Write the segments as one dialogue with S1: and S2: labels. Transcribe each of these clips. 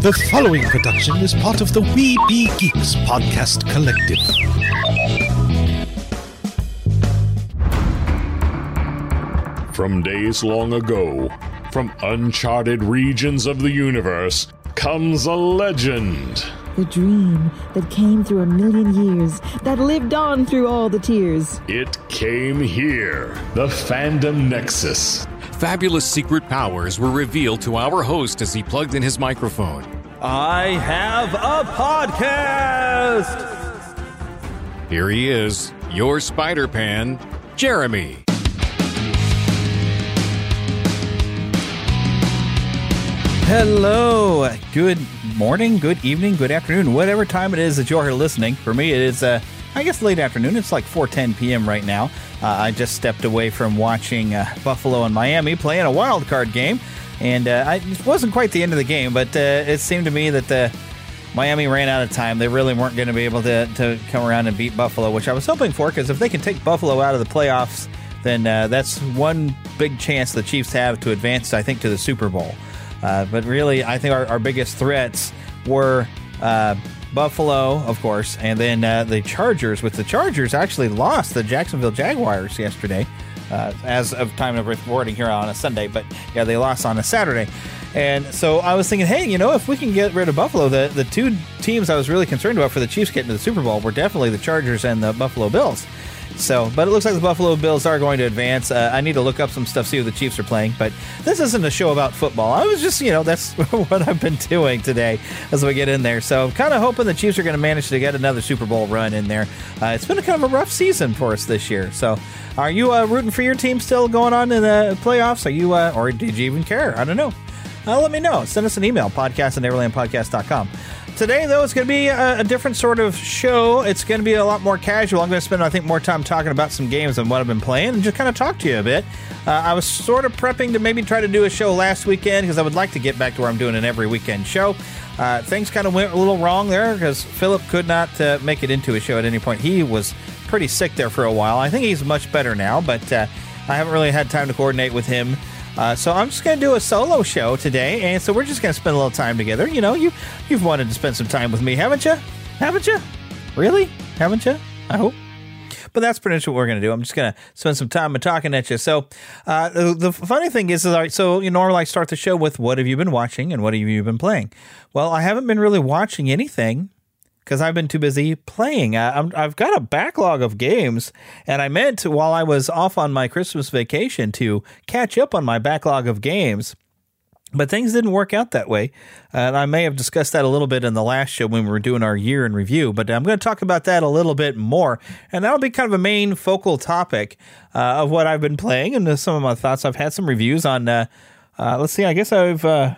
S1: The following production is part of the We Be Geeks podcast collective.
S2: From days long ago, from uncharted regions of the universe, comes a legend.
S3: The dream that came through a million years, that lived on through all the tears.
S2: It came here, the Fandom Nexus.
S4: Fabulous secret powers were revealed to our host as he plugged in his microphone.
S5: I have a podcast!
S4: Here he is, your Spider Pan, Jeremy.
S5: Hello, good morning, good evening, good afternoon, whatever time it is that you're here listening. For me, it is, uh, I guess, late afternoon. It's like 4:10 p.m. right now. Uh, I just stepped away from watching uh, Buffalo and Miami playing a wild card game, and uh, I, it wasn't quite the end of the game, but uh, it seemed to me that the Miami ran out of time. They really weren't going to be able to, to come around and beat Buffalo, which I was hoping for, because if they can take Buffalo out of the playoffs, then uh, that's one big chance the Chiefs have to advance, I think, to the Super Bowl. Uh, but really, I think our, our biggest threats were uh, Buffalo, of course, and then uh, the Chargers. With the Chargers actually lost the Jacksonville Jaguars yesterday, uh, as of time of recording here on a Sunday. But yeah, they lost on a Saturday. And so I was thinking, hey, you know, if we can get rid of Buffalo, the, the two teams I was really concerned about for the Chiefs getting to the Super Bowl were definitely the Chargers and the Buffalo Bills. So, but it looks like the Buffalo Bills are going to advance. Uh, I need to look up some stuff, see who the Chiefs are playing. But this isn't a show about football. I was just, you know, that's what I've been doing today as we get in there. So, I'm kind of hoping the Chiefs are going to manage to get another Super Bowl run in there. Uh, it's been a kind of a rough season for us this year. So, are you uh, rooting for your team still going on in the playoffs? Are you, uh, or did you even care? I don't know. Uh, let me know. Send us an email, podcast at neverlandpodcast.com. Today, though, it's going to be a, a, different sort of show. It's going to be a lot more casual. I'm going to spend, I think, more time talking about some games and what I've been playing and just kind of talk to you a bit. Uh, I was sort of prepping to maybe try to do a show last weekend because I would like to get back to where I'm doing an every weekend show. Uh, things kind of went a little wrong there because Philip could not uh, make it into a show at any point. He was pretty sick there for a while. I think he's much better now, but uh, I haven't really had time to coordinate with him. Uh, so I'm just going to do a solo show today, and so we're just going to spend a little time together. You know, you you've wanted to spend some time with me, haven't you? Haven't you? Really? Haven't you? I hope. But that's pretty much what we're going to do. I'm just going to spend some time talking at you. So uh, the, the, funny thing is, is all right, so you normally I start the show with what have you been watching and what have you been playing. Well, I haven't been really watching anything because I've been too busy playing. I, have got a backlog of games, and I meant while I was off on my Christmas vacation to catch up on my backlog of games. But things didn't work out that way. And I may have discussed that a little bit in the last show when we were doing our year in review, but I'm going to talk about that a little bit more. And that'll be kind of a main focal topic uh, of what I've been playing and some of my thoughts. I've had some reviews on, uh, uh, let's see, I guess I've uh,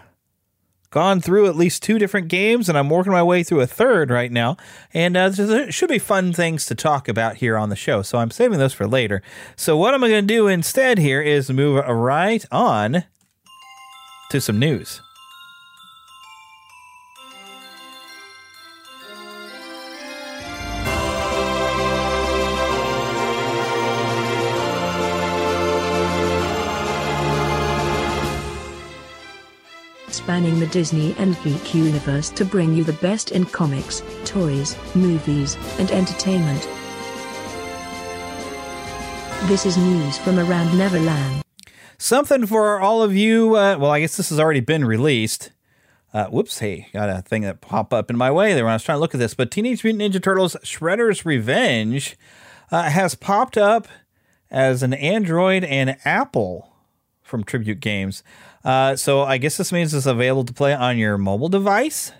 S5: gone through at least two different games, and I'm working my way through a third right now. And uh, there should be fun things to talk about here on the show, so I'm saving those for later. So what I'm going to do instead here is move right on to some news.
S3: Spanning the Disney and geek universe to bring you the best in comics, toys, movies, and entertainment. This is news from around Neverland.
S5: Something for all of you. Uh, well, I guess this has already been released. Uh, whoops, hey, got a thing that popped up in my way there when I was trying to look at this. But Teenage Mutant Ninja Turtles Shredder's Revenge uh, has popped up as an Android and Apple from Tribute Games. Uh, so I guess this means it's available to play on your mobile device.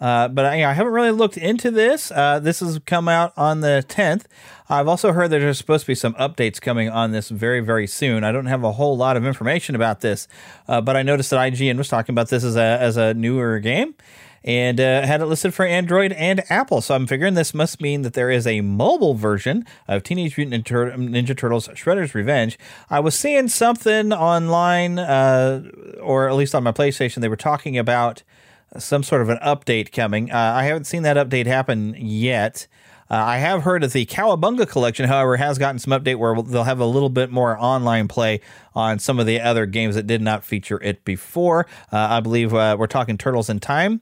S5: Uh, but I, I, haven't really looked into this. Uh, this has come out on the 10th. I've also heard that there's supposed to be some updates coming on this very, very soon. I don't have a whole lot of information about this, uh, but I noticed that IGN was talking about this as a, as a newer game and uh, had it listed for Android and Apple. So I'm figuring this must mean that there is a mobile version of Teenage Mutant Ninja Turtles Shredder's Revenge. I was seeing something online, uh, or at least on my PlayStation, they were talking about some sort of an update coming. Uh, I haven't seen that update happen yet. Uh, I have heard that the Cowabunga collection, however, has gotten some update where they'll have a little bit more online play on some of the other games that did not feature it before. Uh, I believe uh, we're talking Turtles in Time.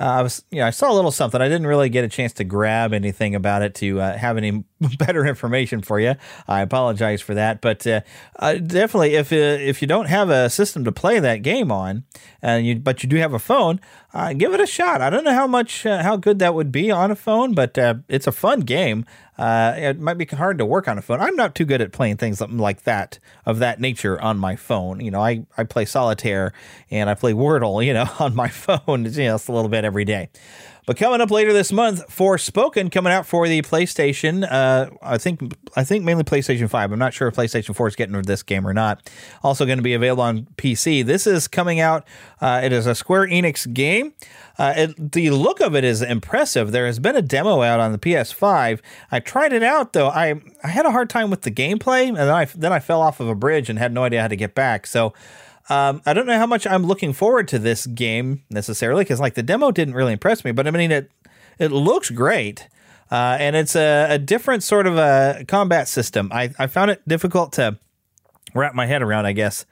S5: Uh, I was, you know, I saw a little something. I didn't really get a chance to grab anything about it to uh, have any better information for you. I apologize for that, but uh, uh definitely, if uh, if you don't have a system to play that game on, and you but you do have a phone, uh, give it a shot. I don't know how much how good that would be on a phone, but it's a fun game. Uh, it might be hard to work on a phone. I'm not too good at playing things like that of that nature on my phone. You know, I, I play solitaire and I play Wordle, you know, on my phone, it's a little bit every day. But coming up later this month, Forspoken coming out for the PlayStation. Uh, I think I think mainly PlayStation Five. I'm not sure if PlayStation Four is getting this game or not. Also going to be available on PC. This is coming out. Uh, it is a Square Enix game. Uh, it, the look of it is impressive. There has been a demo out on the PS5. I tried it out though. I I had a hard time with the gameplay, and then I then I fell off of a bridge and had no idea how to get back. So. Um, I don't know how much I'm looking forward to this game necessarily because like the demo didn't really impress me, but I mean it it looks great. Uh, and it's a, a, different sort of a combat system. I, I found it difficult to wrap my head around, I guess.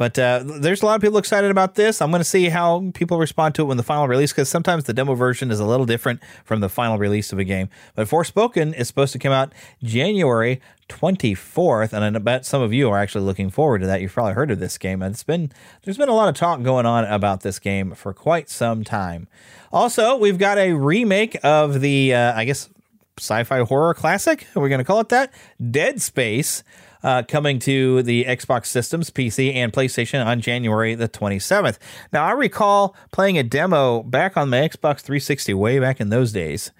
S5: But uh, there's a lot of people excited about this. I'm going to see how people respond to it when the final release, because sometimes the demo version is a little different from the final release of a game. But Forspoken is supposed to come out January 24th, and I bet some of you are actually looking forward to that. You've probably heard of this game. and It's been there's been a lot of talk going on about this game for quite some time. Also, we've got a remake of the uh, I guess sci-fi horror classic. We're we going to call it that? Dead Space uh, coming to the Xbox systems, PC, and PlayStation on January the 27th. Now, I recall playing a demo back on my Xbox 360 way back in those days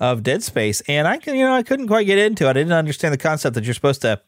S5: of Dead Space, and I can, you know, I couldn't quite get into it. I didn't understand the concept that you're supposed to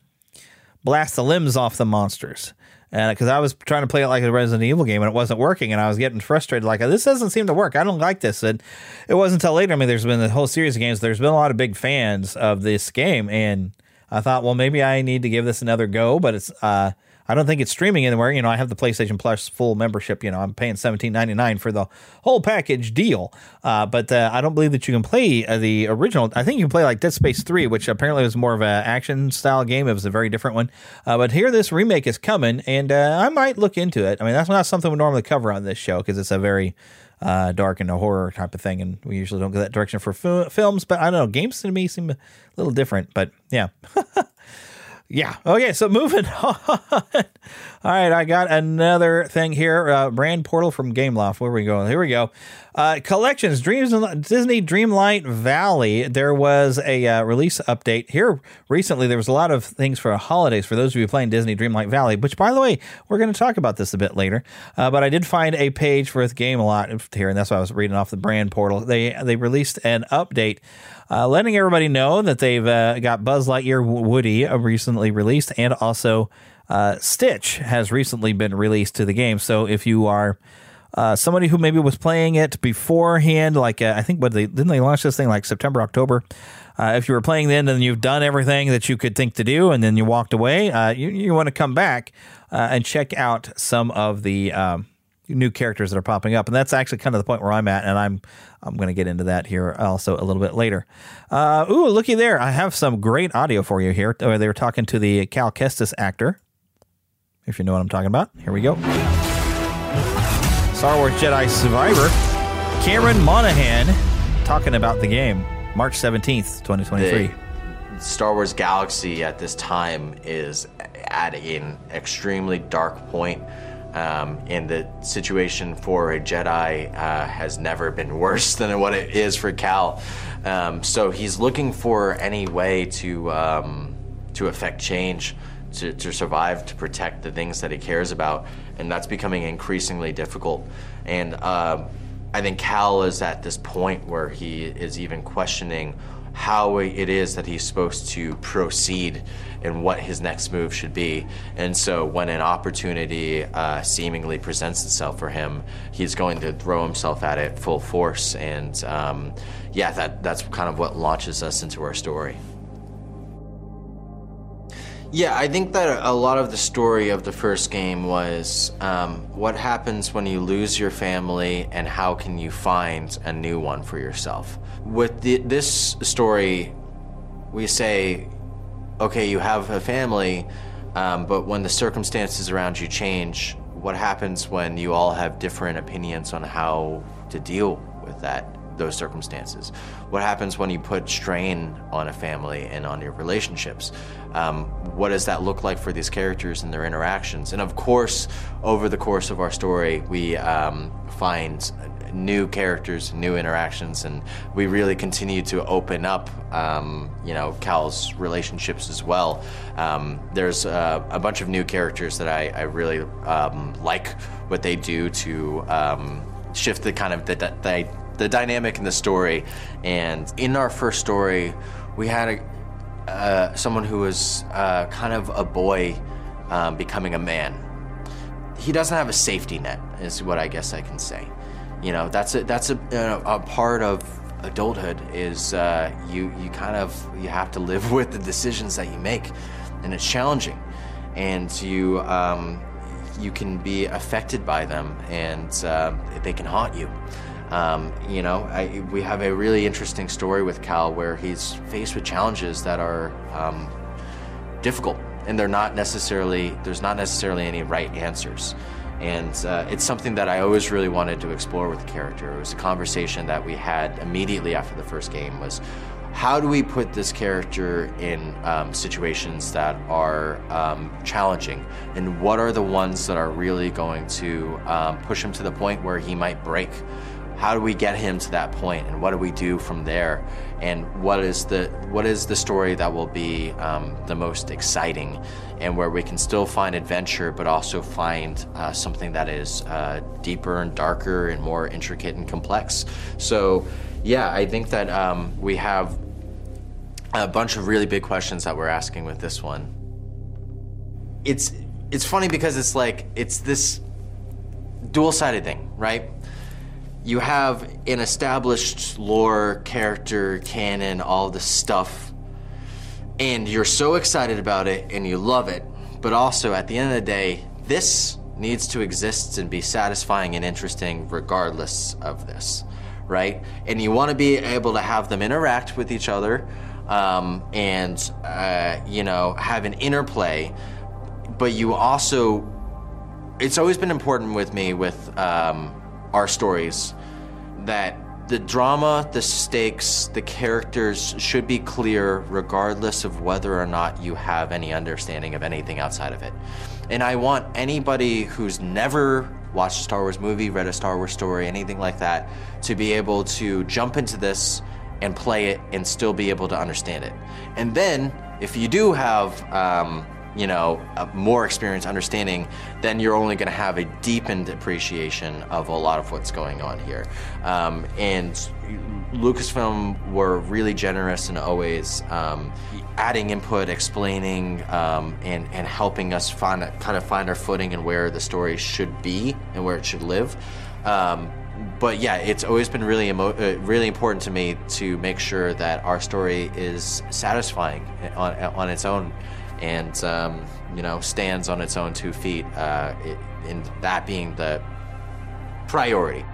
S5: blast the limbs off the monsters. And because I was trying to play it like a Resident Evil game and it wasn't working, and I was getting frustrated, like this doesn't seem to work. I don't like this. And it wasn't until later. I mean, there's been a whole series of games. There's been a lot of big fans of this game, and I thought, well, maybe I need to give this another go, but it's uh, I don't think it's streaming anywhere. You know, I have the PlayStation Plus full membership. You know, I'm paying seventeen ninety nine for the whole package deal. Uh, but uh, I don't believe that you can play uh, the original. I think you can play like Dead Space Three, which apparently was more of an action style game. It was a very different one. Uh, but here, this remake is coming, and uh, I might look into it. I mean, that's not something we normally cover on this show because it's a very uh, dark and a horror type of thing, and we usually don't go that direction for films. But I don't know, games to me seem a little different. But yeah. Yeah. Okay. So moving on. All right. I got another thing here. Uh, brand portal from Gameloft. Where we going? Here we go. Uh, collections. Dreams. Disney Dreamlight Valley. There was a uh, release update here recently. There was a lot of things for holidays for those of you playing Disney Dreamlight Valley. Which, by the way, we're going to talk about this a bit later. Uh, but I did find a page for Gameloft here, and that's why I was reading off the brand portal. They they released an update uh, letting everybody know that they've uh, got Buzz Lightyear Woody uh, recently released, and also uh, Stitch has recently been released to the game. So if you are uh, somebody who maybe was playing it beforehand, like uh, I think what they didn't they launch this thing like September October. if you were playing then and you've done everything that you could think to do, and then you walked away, you, you want to come back and check out some of the um, new characters that are popping up, and that's actually kind of the point where I'm at, and I'm I'm going to get into that here also a little bit later. Uh, ooh, looky there! I have some great audio for you here. They were talking to the Cal Kestis actor, if you know what I'm talking about. Here we go. Star Wars Jedi Survivor, Cameron Monaghan talking about the game, March 17th, 2023.
S6: The Star Wars Galaxy at this time is at an extremely dark point Um, and the situation for a Jedi uh, has never been worse than what it is for Cal. Um, so he's looking for any way to um, to affect change, to, to survive, to protect the things that he cares about, and that's becoming increasingly difficult. And uh, I think Cal is at this point where he is even questioning how it is that he's supposed to proceed and what his next move should be. And so, when an opportunity uh, seemingly presents itself for him, he's going to throw himself at it full force. And um, yeah, that, that's kind of what launches us into our story. Yeah, I think that a lot of the story of the first game was um, what happens when you lose your family and how can you find a new one for yourself. With the, this story, we say, okay, you have a family, um, but when the circumstances around you change, what happens when you all have different opinions on how to deal with that? Those circumstances? What happens when you put strain on a family and on your relationships? Um, what does that look like for these characters and their interactions? And of course, over the course of our story, we um, find new characters, new interactions, and we really continue to open up, um, you know, Cal's relationships as well. Um, there's uh, a bunch of new characters that I, I really um, like what they do to um, shift the kind of the, the, the dynamic in the story. And in our first story, we had a, uh, someone who was uh, kind of a boy um, becoming a man. He doesn't have a safety net, is what I guess I can say. You know, that's a that's a, a part of adulthood is uh, you you kind of you have to live with the decisions that you make, and it's challenging, and you um, you can be affected by them, and uh, they can haunt you. Um, you know, I, we have a really interesting story with Cal where he's faced with challenges that are um, difficult, and they're not necessarily there's not necessarily any right answers. And uh, it's something that I always really wanted to explore with the character. It was a conversation that we had immediately after the first game was how do we put this character in um, situations that are um, challenging and what are the ones that are really going to um, push him to the point where he might break how do we get him to that point and what do we do from there? And what is the what is the story that will be um, the most exciting and where we can still find adventure but also find uh, something that is uh, deeper and darker and more intricate and complex? So yeah i think that um, we have a bunch of really big questions that we're asking with this one. It's it's funny because it's like it's this dual-sided thing right you have an established lore, character, canon, all this stuff, and you're so excited about it and you love it, but also at the end of the day, this needs to exist and be satisfying and interesting regardless of this, right? And you want to be able to have them interact with each other um, and, uh, you know, have an interplay, but you also, it's always been important with me with, um, our stories that the drama, the stakes, the characters should be clear regardless of whether or not you have any understanding of anything outside of it. And I want anybody who's never watched a Star Wars movie, read a Star Wars story, anything like that, to be able to jump into this and play it and still be able to understand it. And then, if you do have, um, you know, more experience understanding, then you're only going to have a deepened appreciation of a lot of what's going on here. Um, and Lucasfilm were really generous in always um, adding input, explaining, um, and and helping us find kind of find our footing and where the story should be and where it should live. Um, but yeah, it's always been really emo- uh, really important to me to make sure that our story is satisfying on on its own and um, you know stands on its own two feet, uh, that being the priority.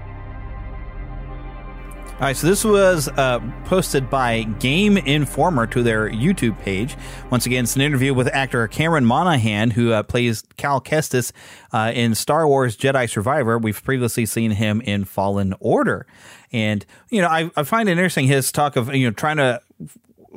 S5: All right, so this was uh, posted by Game Informer to their YouTube page. Once again, it's an interview with actor Cameron Monaghan, who uh, plays Cal Kestis uh, in Star Wars Jedi Survivor. We've previously seen him in Fallen Order. And, you know, I, I find it interesting his talk of, you know, trying to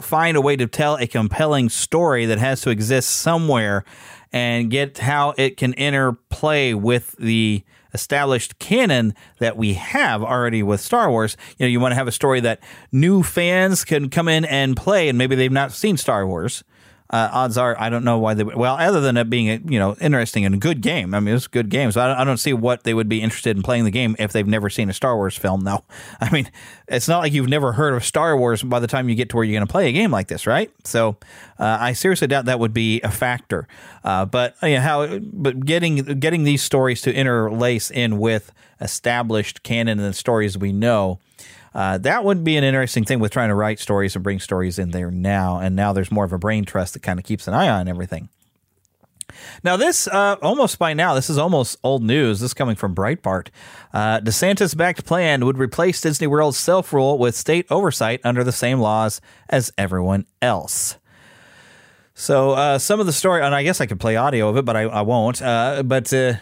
S5: find a way to tell a compelling story that has to exist somewhere and get how it can interplay with the established canon that we have already with Star Wars. You know, you want to have a story that new fans can come in and play, and maybe they've not seen Star Wars. Uh, odds are, I don't know why they would. Well, other than it being, a, you know, interesting and a good game. I mean, it's a good game. So I don't, I don't see what they would be interested in playing the game if they've never seen a Star Wars film. Though, I mean, it's not like you've never heard of Star Wars by the time you get to where you're going to play a game like this, right? So uh, I seriously doubt that would be a factor. Uh, but you know, how, but getting getting these stories to interlace in with established canon and the stories we know uh, that would be an interesting thing with trying to write stories and bring stories in there now. And now there's more of a brain trust that kind of keeps an eye on everything. Now, this uh, almost by now, this is almost old news. This coming from Breitbart. Uh, DeSantis backed plan would replace Disney World's self rule with state oversight under the same laws as everyone else. So, uh, some of the story, and I guess I could play audio of it, but I, I won't. Uh, but uh,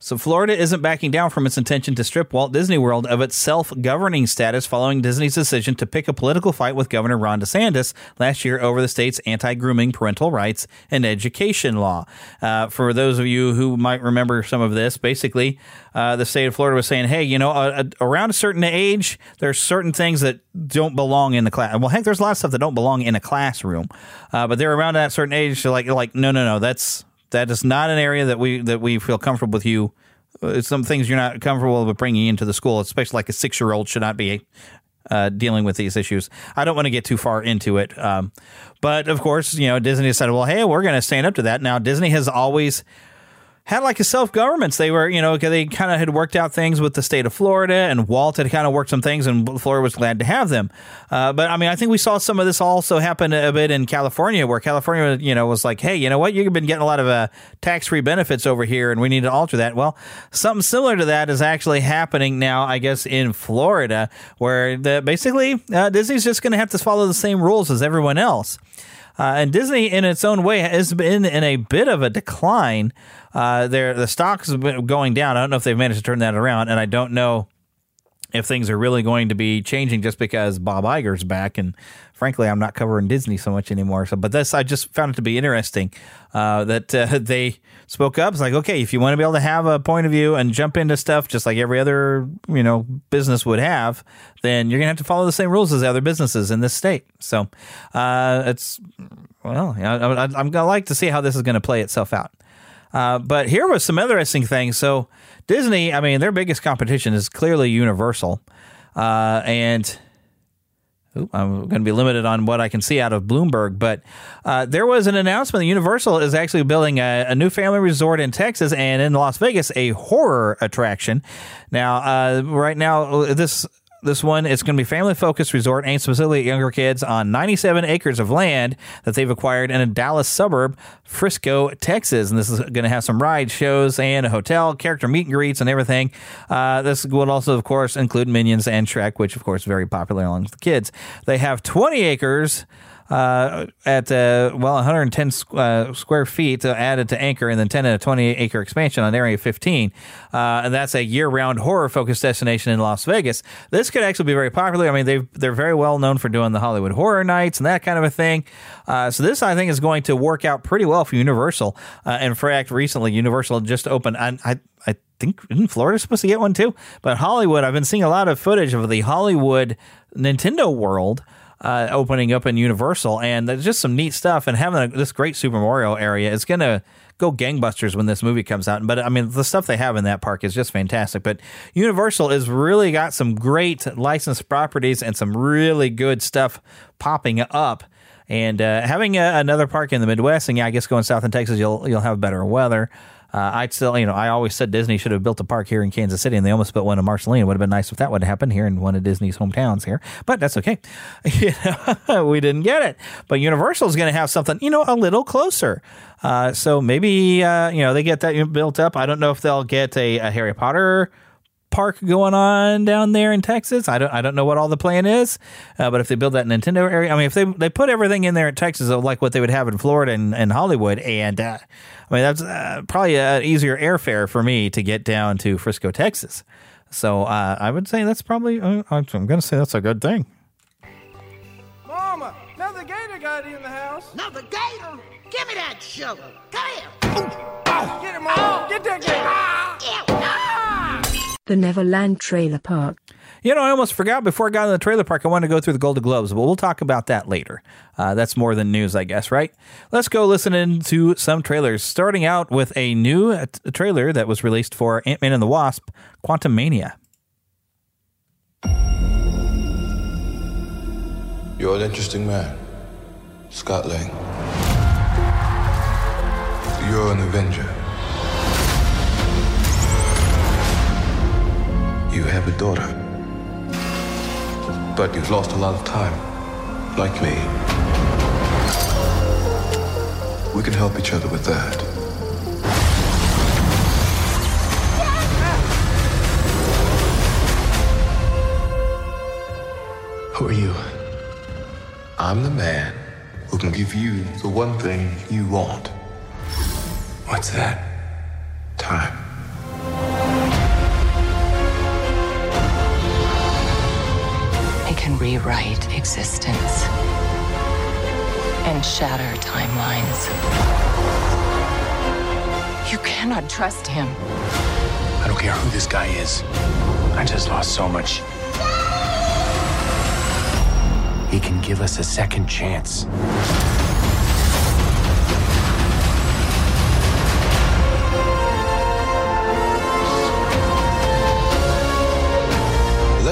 S5: so, Florida isn't backing down from its intention to strip Walt Disney World of its self governing status following Disney's decision to pick a political fight with Governor Ron DeSantis last year over the state's anti grooming parental rights and education law. Uh, for those of you who might remember some of this, basically, uh, the state of Florida was saying, hey, you know, around a certain age, there's certain things that don't belong in the class. Well, heck, there's a lot of stuff that don't belong in a classroom, uh, but they're around that certain age. So, like, like, no, no, no, that's that is not an area that we that we feel comfortable with you. Uh, some things you're not comfortable with bringing into the school, especially like a six year old should not be uh, dealing with these issues. I don't want to get too far into it, um, but of course, you know Disney said, well, hey, we're going to stand up to that. Now, Disney has always had like a self governments. They were, you know, they kind of had worked out things with the state of Florida, and Walt had kind of worked some things, and Florida was glad to have them. Uh, but I mean, I think we saw some of this also happen a bit in California, where California, you know, was like, hey, you know what, you've been getting a lot of uh, tax free benefits over here, and we need to alter that. Well, something similar to that is actually happening now, I guess, in Florida, where the, basically uh, Disney's just going to have to follow the same rules as everyone else. Uh, and Disney, in its own way, has been in a bit of a decline. Uh, the stocks have been going down. I don't know if they've managed to turn that around, and I don't know if things are really going to be changing just because Bob Iger's back. And frankly, I'm not covering Disney so much anymore. So, but this I just found it to be interesting uh, that uh, they spoke up. It's like, okay, if you want to be able to have a point of view and jump into stuff just like every other you know business would have, then you're gonna have to follow the same rules as other businesses in this state. So uh, it's well, I, am gonna like to see how this is going to play itself out. Uh, but here was some interesting things. So Disney, I mean, their biggest competition is clearly Universal, uh, and I'm going to be limited on what I can see out of Bloomberg, but uh, there was an announcement that Universal is actually building a, a, new family resort in Texas and in Las Vegas, a horror attraction. Now, uh, right now, this this one it's going to be family focused resort aimed specifically at younger kids on 97 acres of land that they've acquired in a Dallas suburb, Frisco, Texas. And this is going to have some rides, shows, and a hotel, character meet and greets, and everything. Uh, this would also, of course, include Minions and Shrek, which, of course, very popular among the kids. They have 20 acres uh, at uh, well 110 uh, square feet added to Anchor, and then 10 and a 20 acre expansion on Area 15, uh, and that's a year round horror focused destination in Las Vegas. This could actually be very popular. I mean, they they're very well known for doing the Hollywood Horror Nights and that kind of a thing. Uh, so this I think is going to work out pretty well for Universal. Uh, in fact, recently Universal just opened. I, I, I think in Florida supposed to get one too, but Hollywood. I've been seeing a lot of footage of the Hollywood Nintendo World uh, opening up in Universal, and there's just some neat stuff. And having a, this great Super Mario area is going to go gangbusters when this movie comes out. But I mean, the stuff they have in that park is just fantastic. But Universal has really got some great licensed properties and some really good stuff popping up. And uh, having a, another park in the Midwest, and yeah, I guess going south in Texas, you'll you'll have better weather. Uh, I'd still, you know, I always said Disney should have built a park here in Kansas City, and they almost built one in Marceline. It would have been nice if that would have happened here in one of Disney's hometowns here, but that's okay. we didn't get it. But Universal is going to have something, you know, a little closer. Uh, so maybe, uh, you know, they get that built up. I don't know if they'll get a, a Harry Potter park going on down there in Texas. I don't I don't know what all the plan is, uh, but if they build that Nintendo area, I mean, if they they put everything in there in Texas, like what they would have in Florida and, and Hollywood, and uh, I mean, that's uh, probably an easier airfare for me to get down to Frisco, Texas. So uh, I would say that's probably, uh, I'm going to say that's a good thing.
S7: Mama, now the gator got in the house.
S8: Now the gator?
S7: Give me that shovel. Come here. Get him on. Get that guy.
S3: The Neverland Trailer Park.
S5: You know, I almost forgot before I got in the trailer park, I wanted to go through the Golden Globes, but we'll talk about that later. Uh, that's more than news, I guess, right? Let's go listen into some trailers, starting out with a new uh, t- trailer that was released for Ant Man and the Wasp Quantum Mania.
S8: You're an interesting man, Scott Lang. You're an Avenger. You have a daughter. But you've lost a lot of time, like me. We can help each other with that. Who are you? I'm the man who can give you the one thing you want. What's that? Time.
S9: Can rewrite existence and shatter timelines. You cannot trust him.
S10: I don't care who this guy is. I just lost so much. He can give us a second chance.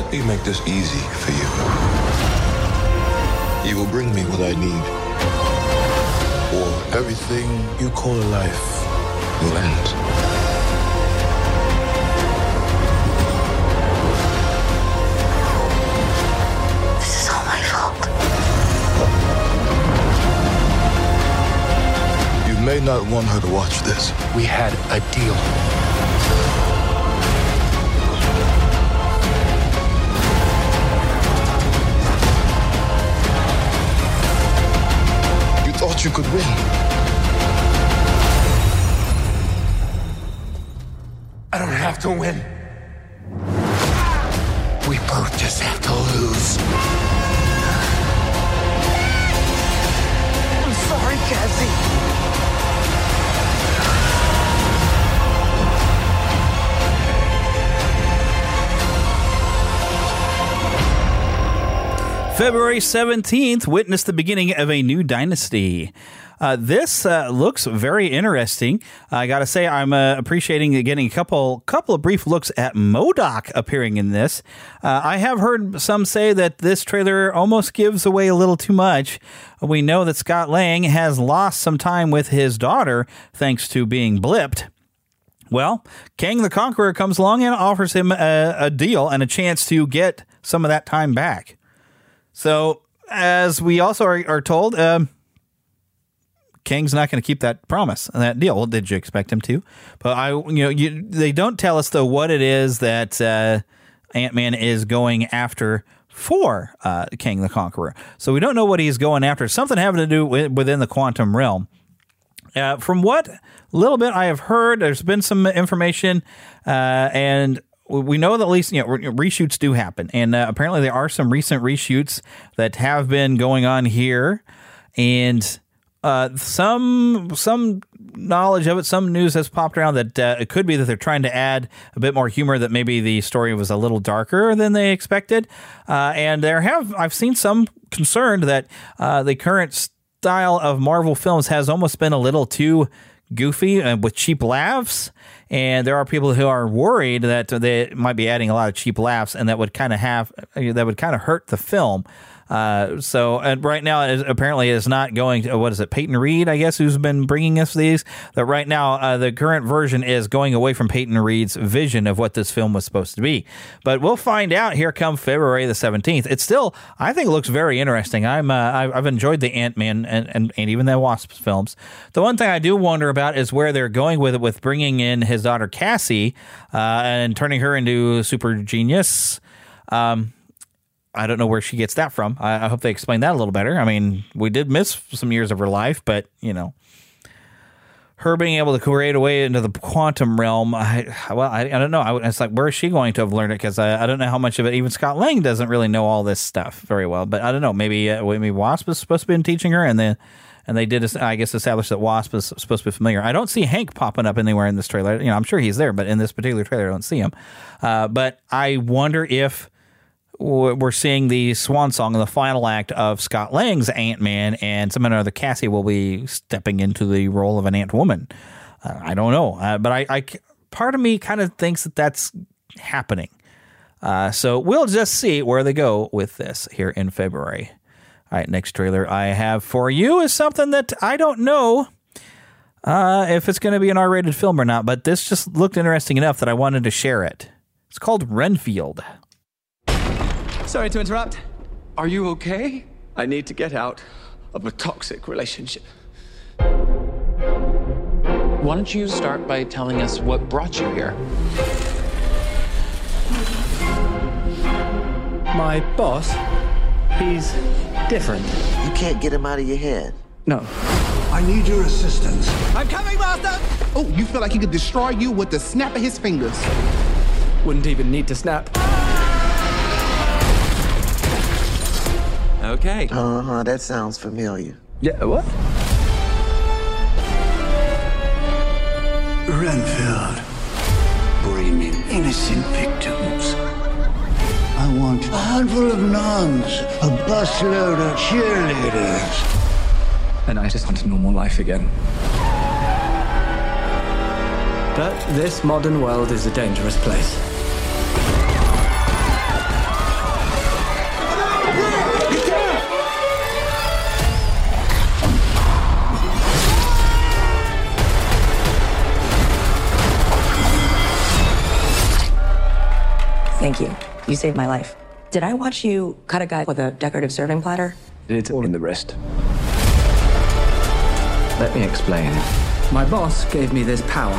S8: Let me make this easy for you. You will bring me what I need. Or everything you call a life will end.
S9: This is all my fault.
S8: You may not want her to watch this.
S10: We had a deal.
S8: Thought you could win.
S10: I don't have to win. We both just have to lose.
S5: February 17th witnessed the beginning of a new dynasty. Uh, this uh, looks very interesting. I got to say, I'm uh, appreciating getting a couple couple of brief looks at MODOK appearing in this. Uh, I have heard some say that this trailer almost gives away a little too much. We know that Scott Lang has lost some time with his daughter thanks to being blipped. Well, Kang the Conqueror comes along and offers him a, a deal and a chance to get some of that time back. So, as we also are, are told, um, not going to keep that promise and that deal. Well, did you expect him to? But I, you know, you, they don't tell us though what it is that uh, Ant Man is going after for uh, Kang the Conqueror. So we don't know what he's going after. Something having to do with, within the quantum realm. Uh, from what little bit I have heard, there's been some information, uh, and we know that at least you know reshoots do happen, and uh, apparently there are some recent reshoots that have been going on here, and uh, some some knowledge of it, some news has popped around that uh, it could be that they're trying to add a bit more humor. That maybe the story was a little darker than they expected, uh, and there have I've seen some concerned that uh, the current style of Marvel films has almost been a little too goofy and with cheap laughs. And there are people who are worried that they might be adding a lot of cheap laughs, and that would kind of have that would kind of hurt the film. Uh, so and right now, apparently, it's not going to what is it? Peyton Reed, I guess, who's been bringing us these. That right now, uh, the current version is going away from Peyton Reed's vision of what this film was supposed to be. But we'll find out here come February the seventeenth. It still, I think, looks very interesting. I'm, uh, I've enjoyed the Ant Man and, and and even the Wasp films. The one thing I do wonder about is where they're going with it, with bringing in his daughter Cassie uh, and turning her into super genius. Um, I don't know where she gets that from. I, I, hope they explain that a little better. I mean, we did miss some years of her life, but you know, her being able to create a way into the quantum realm. I, well, I, I don't know. I, it's like where is she going to have learned it? Because I, I don't know how much of it. Even Scott Lang doesn't really know all this stuff very well. But I don't know. Maybe uh, maybe Wasp is supposed to be teaching her, and then and they did, I guess, establish that Wasp is supposed to be familiar. I don't see Hank popping up anywhere in this trailer. You know, I'm sure he's there, but in this particular trailer, I don't see him. Uh, but I wonder if we're seeing the swan song in the final act of Scott Lang's Ant Man, and someone or other Cassie will be stepping into the role of an Ant Woman. Uh, I don't know, uh, but I, I, part of me kind of thinks that that's happening. Uh, so we'll just see where they go with this here in February. All right, next trailer I have for you is something that I don't know uh, if it's going to be an R-rated film or not, but this just looked interesting enough that I wanted to share it. It's called Renfield.
S11: Sorry to interrupt. Are you okay? I need to get out of a toxic relationship.
S12: Why don't you start by telling us what brought you here?
S11: My boss, he's different.
S13: You can't get him out of your head.
S11: No.
S14: I need your assistance.
S11: I'm coming, Master!
S15: Oh, you feel like he could destroy you with the snap of his fingers.
S11: Wouldn't even need to snap. Okay.
S13: Uh huh, that sounds familiar.
S11: Yeah, what?
S14: Renfield, bringing innocent victims. I want a handful of nuns, a busload of cheerleaders.
S11: And I just want a normal life again. But this modern world is a dangerous place.
S16: Thank you. You saved my life. Did I watch you cut a guy with a decorative serving platter?
S11: It's all in the wrist. Let me explain. My boss gave me this power.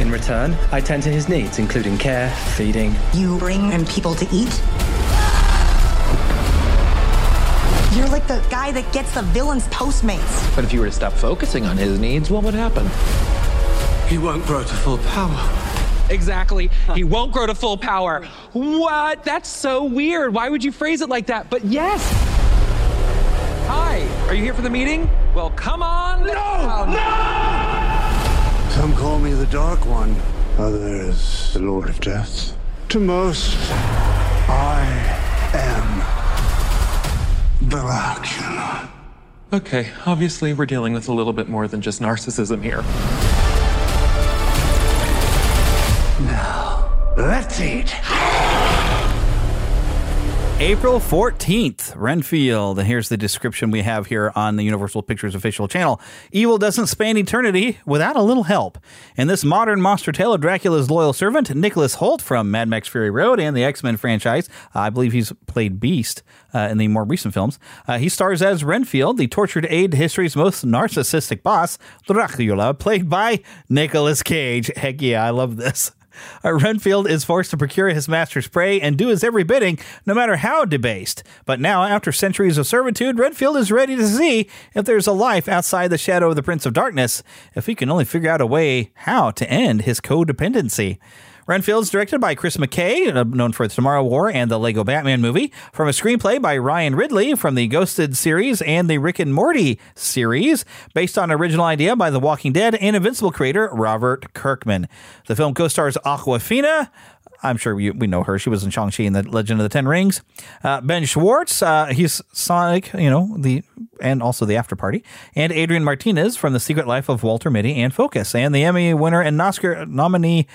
S11: In return, I tend to his needs, including care, feeding.
S17: You bring him people to eat? You're like the guy that gets the villain's Postmates.
S12: But if you were to stop focusing on his needs, what would happen?
S11: He won't grow to full power.
S12: Exactly. He won't grow to full power. What? That's so weird. Why would you phrase it like that? But yes. Hi. Are you here for the meeting? Well, come on.
S14: No! No! Some call me the Dark One, others the Lord of Death. To most, I am Barack.
S12: Okay, obviously we're dealing with a little bit more than just narcissism here.
S14: Let's eat.
S5: April 14th, Renfield. And here's the description we have here on the Universal Pictures official channel. Evil doesn't span eternity without a little help. In this modern monster tale of Dracula's loyal servant, Nicholas Hoult from Mad Max Fury Road and the X Men franchise, I believe he's played Beast uh, in the more recent films. Uh, he stars as Renfield, the tortured aide to history's most narcissistic boss, Dracula, played by Nicolas Cage. Heck yeah, I love this. Uh, Renfield is forced to procure his master's prey and do his every bidding, no matter how debased. But now, after centuries of servitude, Renfield is ready to see if there's a life outside the shadow of the Prince of Darkness, if he can only figure out a way how to end his codependency. Renfield's directed by Chris McKay, uh, known for Tomorrow War and the Lego Batman movie, from a screenplay by Ryan Ridley from the Ghosted series and the Rick and Morty series, based on an original idea by The Walking Dead and Invincible creator Robert Kirkman. The film co-stars Awkwafina, I'm sure we, we know her. She was in Shang-Chi and the Legend of the Ten Rings. Uh, ben Schwartz, uh, he's Sonic, you know, the and also the After Party. And Adrian Martinez from The Secret Life of Walter Mitty and Focus. And the Emmy winner and Oscar nominee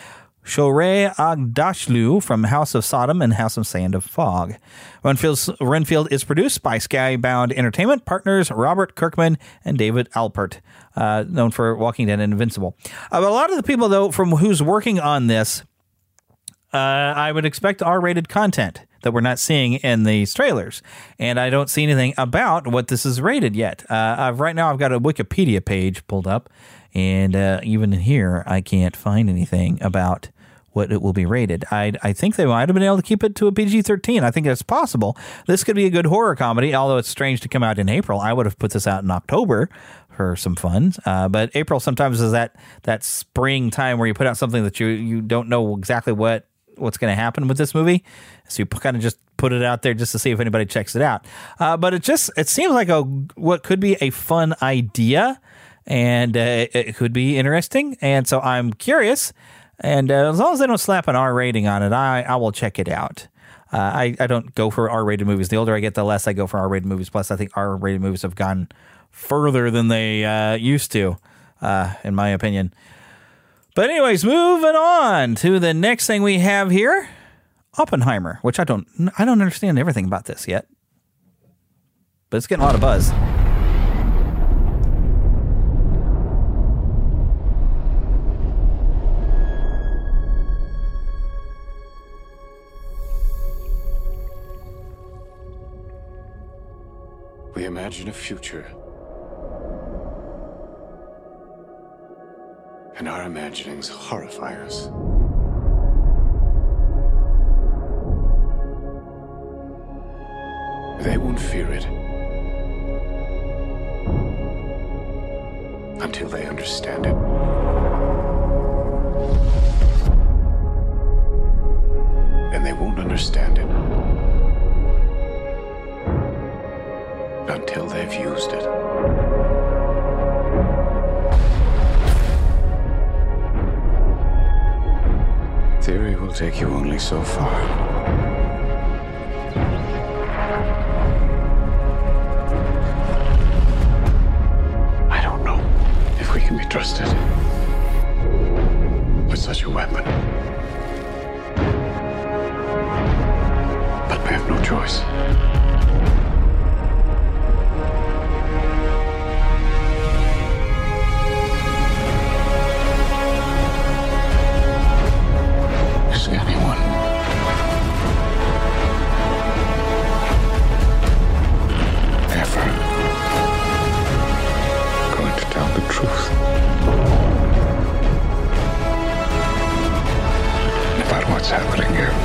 S5: Shohreh Aghdashloo from House of Saddam and House of Sand of Fog. Renfield is produced by Skybound Entertainment partners Robert Kirkman and David Alpert, uh, known for Walking Dead and Invincible. Uh, a lot of the people, though, from who's working on this, uh, I would expect R-rated content that we're not seeing in these trailers, and I don't see anything about what this is rated yet. Uh, right now, I've got a Wikipedia page pulled up, and uh, even in here, I can't find anything about what it will be rated. I, I think they might have been able to keep it to a PG 13. I think that's possible. This could be a good horror comedy, although it's strange to come out in April. I would have put this out in October for some fun. Uh, but April sometimes is that, that spring time where you put out something that you, you don't know exactly what what's going to happen with this movie. So you kind of just put it out there just to see if anybody checks it out. Uh, but it just it seems like a what could be a fun idea, and uh, it could be interesting. And so I'm curious. And uh, as long as they don't slap an R rating on it, I I will check it out. Uh, I, I don't go for R rated movies. The older I get, the less I go for R rated movies. Plus, I think R rated movies have gone further than they uh, used to, uh, in my opinion. But, anyways, moving on to the next thing we have here Oppenheimer, which I don't, I don't understand everything about this yet. But it's getting a lot of buzz.
S10: We imagine a future. And our imaginings horrify us. They won't fear it. Until they understand it. And they won't understand it. Until they've used it. Theory will take you only so far. I don't know if we can be trusted with such a weapon. But we have no choice. Happening here?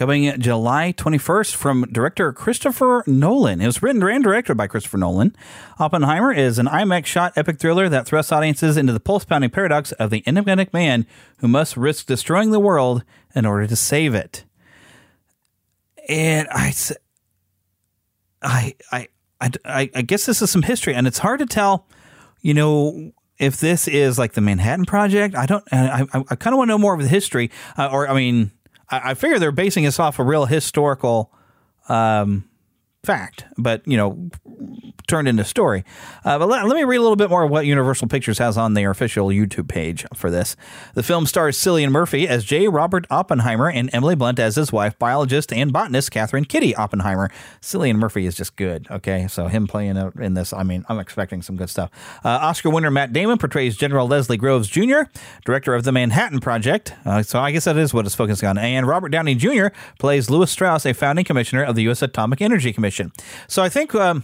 S5: Coming July 21st from director Christopher Nolan. It was written and directed by Christopher Nolan. Oppenheimer is an IMAX shot epic thriller that thrusts audiences into the pulse pounding paradox of the enigmatic man who must risk destroying the world in order to save it. And I, I, I, I guess this is some history, and it's hard to tell, you know, if this is like the Manhattan Project. I don't. I, I, I kind of want to know more of the history, uh, or I mean, I, I figure they're basing this off a real historical um, fact, but you know, turned into story. Uh, but let, let me read a little bit more of what Universal Pictures has on their official YouTube page for this. The film stars Cillian Murphy as J. Robert Oppenheimer and Emily Blunt as his wife, biologist and botanist Katherine Kitty Oppenheimer. Cillian Murphy is just good. Okay, so him playing in this, I mean, I'm expecting some good stuff. Uh, Oscar winner Matt Damon portrays General Leslie Groves Jr., director of the Manhattan Project. Uh, so I guess that is what it's focusing on. And Robert Downey Jr. plays Lewis Strauss, a founding commissioner of the U.S. Atomic Energy Commission. So I think. Um,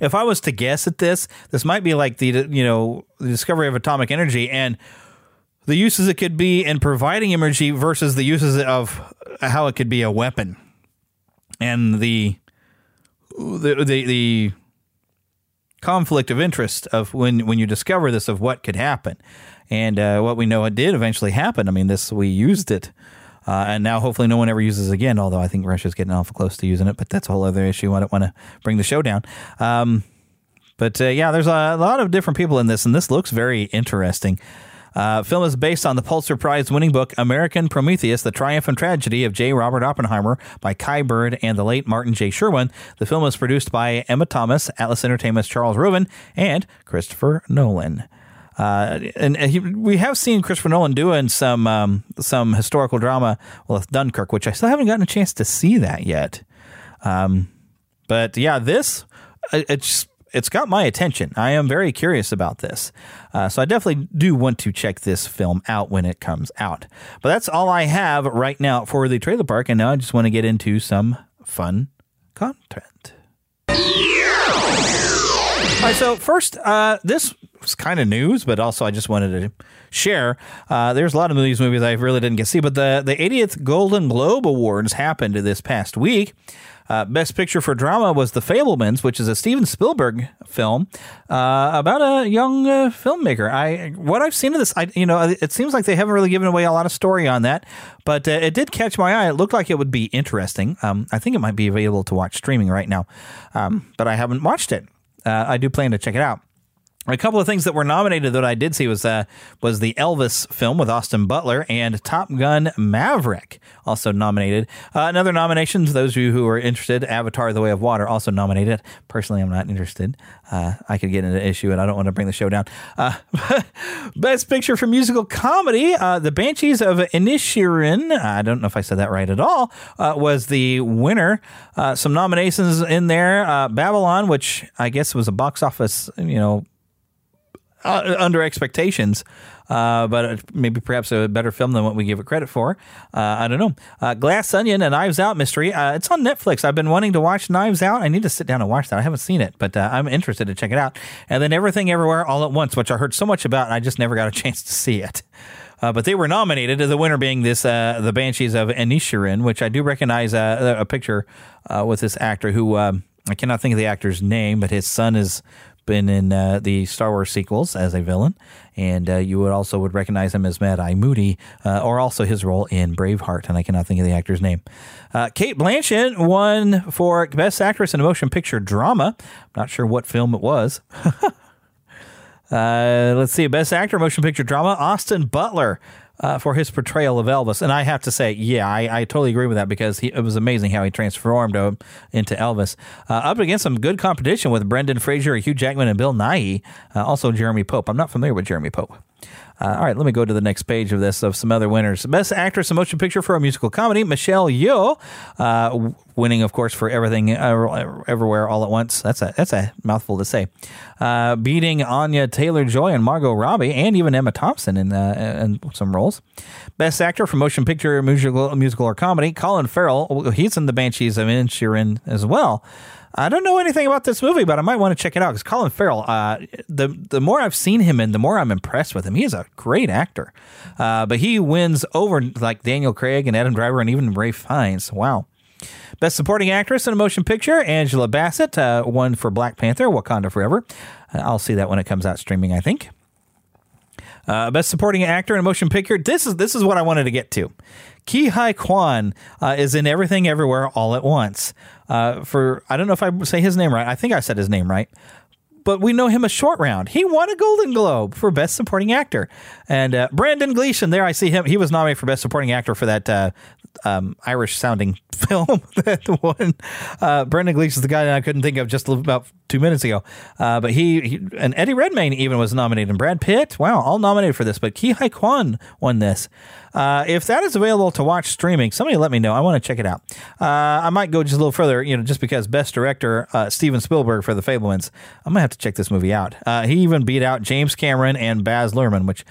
S5: if I was to guess at this, this might be like the you know the discovery of atomic energy and the uses it could be in providing energy versus the uses of how it could be a weapon, and the the the, the conflict of interest of when when you discover this of what could happen, and uh, what we know it did eventually happen. I mean, this we used it. Uh, and now hopefully no one ever uses it again, although I think Russia's getting awful close to using it, but that's a whole other issue. I don't want to bring the show down. Um, but uh, yeah, there's a lot of different people in this, and this looks very interesting. Uh, film is based on the Pulitzer Prize winning book American Prometheus, The Triumph and Tragedy of J. Robert Oppenheimer by Kai Bird and the late Martin J. Sherwin. The film was produced by Emma Thomas, Atlas Entertainment's Charles Rubin, and Christopher Nolan. Uh, and he, we have seen Christopher Nolan doing some um, some historical drama with Dunkirk, which I still haven't gotten a chance to see that yet. Um, but yeah, this uh, it's it's got my attention. I am very curious about this, uh, so I definitely do want to check this film out when it comes out. But that's all I have right now for the trailer park, and now I just want to get into some fun content. All right, so first, uh, this was kind of news, but also I just wanted to share. Uh, there's a lot of these movies I really didn't get to see, but the, the 80th Golden Globe Awards happened this past week. Uh, Best Picture for Drama was The Fabelmans, which is a Steven Spielberg film uh, about a young uh, filmmaker. I what I've seen of this, I you know, it seems like they haven't really given away a lot of story on that, but uh, it did catch my eye. It looked like it would be interesting. Um, I think it might be available to watch streaming right now, um, but I haven't watched it. Uh, I do plan to check it out. A couple of things that were nominated that I did see was uh, was the Elvis film with Austin Butler and Top Gun Maverick also nominated. Uh, another nomination to those of you who are interested, Avatar: The Way of Water also nominated. Personally, I'm not interested. Uh, I could get into the issue, and I don't want to bring the show down. Uh, best Picture for Musical Comedy, uh, The Banshees of Inisherin. I don't know if I said that right at all. Uh, was the winner. some nominations in there. Babylon, which I guess was a box office, you know uh, under expectations, uh, but maybe perhaps a better film than what we give it credit for. Uh, I don't know. Uh, Glass Onion and Knives Out mystery. Uh, it's on Netflix. I've been wanting to watch Knives Out. I need to sit down and watch that. I haven't seen it, but uh, I'm interested to check it out. And then Everything Everywhere All at Once, which I heard so much about, and I just never got a chance to see it. Uh, but they were nominated. The winner being this, uh, the Banshees of Inisherin, which I do recognize uh, a picture with this actor who um, I cannot think of the actor's name, but his son is been in uh, the Star Wars sequels as a villain, and uh, you would also would recognize him as Mad Eye Moody, uh, or also his role in Braveheart, and I cannot think of the actor's name. Uh, Cate Blanchett won for Best Actress in a Motion Picture Drama. I'm not sure what film it was. Uh, let's see, Best Actor Motion Picture Drama. Austin Butler uh, for his portrayal of Elvis. And I have to say, yeah, I, I totally agree with that because he, it was amazing how he transformed uh, into Elvis. Uh, up against some good competition with Brendan Fraser, Hugh Jackman, and Bill Nighy, Uh, also, Jeremy Pope. I'm not familiar with Jeremy Pope. Uh, all right, let me go to the next page of this of some other winners. Best actress in motion picture for a musical comedy, Michelle Yeoh, uh, winning, of course, for everything everywhere all at once. That's a that's a mouthful to say. Uh, beating Anya Taylor Joy and Margot Robbie, and even Emma Thompson in uh, in some roles. Best actor for motion picture, musical, musical or comedy, Colin Farrell. He's in the Banshees of Inisherin as well. I don't know anything about this movie, but I might want to check it out because Colin Farrell. Uh, the the more I've seen him in, the more I'm impressed with him. He is a great actor, uh, but he wins over like Daniel Craig and Adam Driver and even Ralph Fiennes. Wow. Best Supporting Actress in a Motion Picture, Angela Bassett uh, won for Black Panther, Wakanda Forever. Uh, I'll see that when it comes out streaming, I think. Uh, best Supporting Actor in a Motion Picture. This is this is what I wanted to get to. Ke Huy Quan uh, is in Everything Everywhere All at Once. Uh, for I don't know if I say his name right. I think I said his name right. But we know him as Short Round. He won a Golden Globe for Best Supporting Actor. And uh, Brendan Gleeson, there I see him. He was nominated for Best Supporting Actor for that uh, um, Irish sounding film that won. Uh, Brendan Gleeson is the guy that I couldn't think of just about two minutes ago. Uh, but he, he, and Eddie Redmayne even was nominated, and Brad Pitt. Wow, all nominated for this. But Ke Huy Quan won this. Uh, if that is available to watch streaming, somebody let me know. I want to check it out. Uh, I might go just a little further, you know, just because Best Director uh, Steven Spielberg for The Fabelmans. I'm gonna have to check this movie out. Uh, he even beat out James Cameron and Baz Luhrmann, which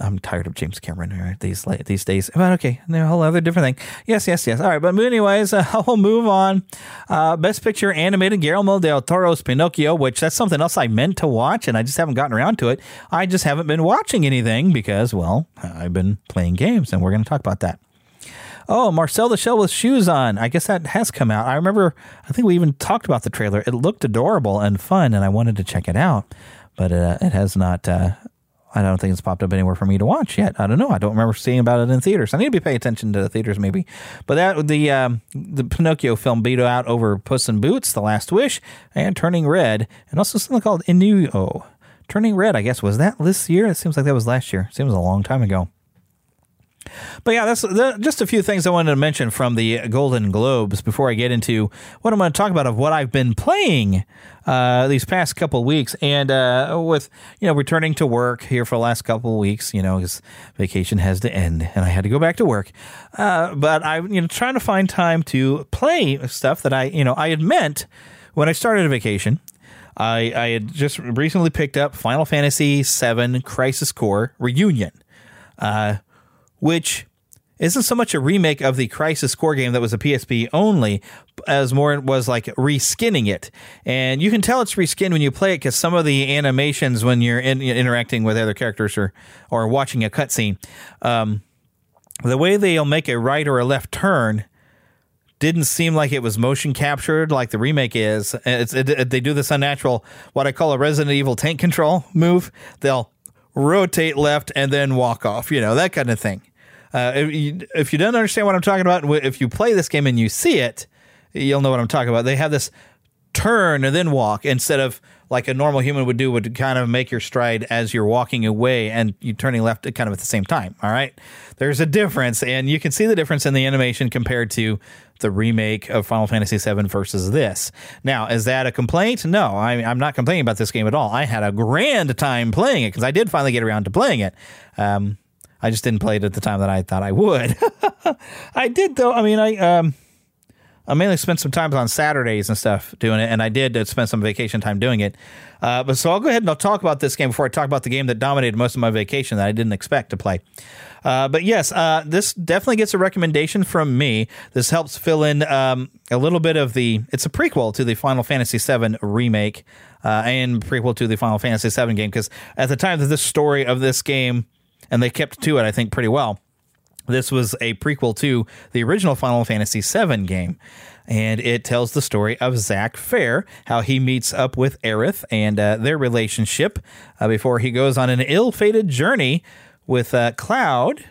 S5: I'm tired of James Cameron right, these these days. But okay, a whole other different thing. Yes, yes, yes. All right, but anyways, uh, we'll move on. Uh, Best Picture animated Guillermo del Toro's Pinocchio, which that's something else I meant to watch, and I just haven't gotten around to it. I just haven't been watching anything because, well, I've been playing games, and we're going to talk about that. Oh, Marcel the Shell with shoes on. I guess that has come out. I remember, I think we even talked about the trailer. It looked adorable and fun, and I wanted to check it out, but uh, it has not. Uh, I don't think it's popped up anywhere for me to watch yet. I don't know. I don't remember seeing about it in theaters. I need to be paying attention to the theaters maybe. But that the um, the Pinocchio film beat out over Puss in Boots, The Last Wish, and Turning Red, and also something called Inu. Turning Red, I guess was that this year? It seems like that was last year. Seems a long time ago. But yeah, that's just a few things I wanted to mention from the Golden Globes before I get into what I'm going to talk about of what I've been playing uh, these past couple weeks, and uh, with you know returning to work here for the last couple weeks, you know, because vacation has to end, and I had to go back to work. Uh, but I'm you know, trying to find time to play stuff that I, you know, I had meant when I started a vacation. I, I had just recently picked up Final Fantasy VII Crisis Core Reunion. Uh, which isn't so much a remake of the Crisis Core game that was a PSP only, as more was like reskinning it, and you can tell it's reskinned when you play it because some of the animations when you're in, interacting with other characters or or watching a cutscene, um, the way they'll make a right or a left turn didn't seem like it was motion captured like the remake is. It's, it, it, they do this unnatural, what I call a Resident Evil tank control move. They'll rotate left and then walk off, you know, that kind of thing. Uh, if, you, if you don't understand what I'm talking about, if you play this game and you see it, you'll know what I'm talking about. They have this turn and then walk instead of like a normal human would do would kind of make your stride as you're walking away and you turning left kind of at the same time all right? There's a difference and you can see the difference in the animation compared to the remake of final fantasy VII versus this. Now is that a complaint? No I, am not complaining about this game at all. I had a grand time playing it because i did finally get around to playing it. Um, I just didn't play it at the time that I thought I would. I did though. I mean, I um, I mainly spent some time on Saturdays and stuff doing it, and I did uh, spend some vacation time doing it. Uh, but so I'll go ahead and I'll talk about this game before I talk about the game that dominated most of my vacation that I didn't expect to play. Uh, but yes, uh, this definitely gets a recommendation from me. This helps fill in um, a little bit of the. It's a prequel to the Final Fantasy VII remake uh, and prequel to the Final Fantasy VII game because at the time that this story of this game and they kept to it, I think, pretty well. This was a prequel to the original Final Fantasy VII game, and it tells the story of Zack Fair, how he meets up with Aerith and uh, their relationship uh, before he goes on an ill-fated journey with uh, Cloud,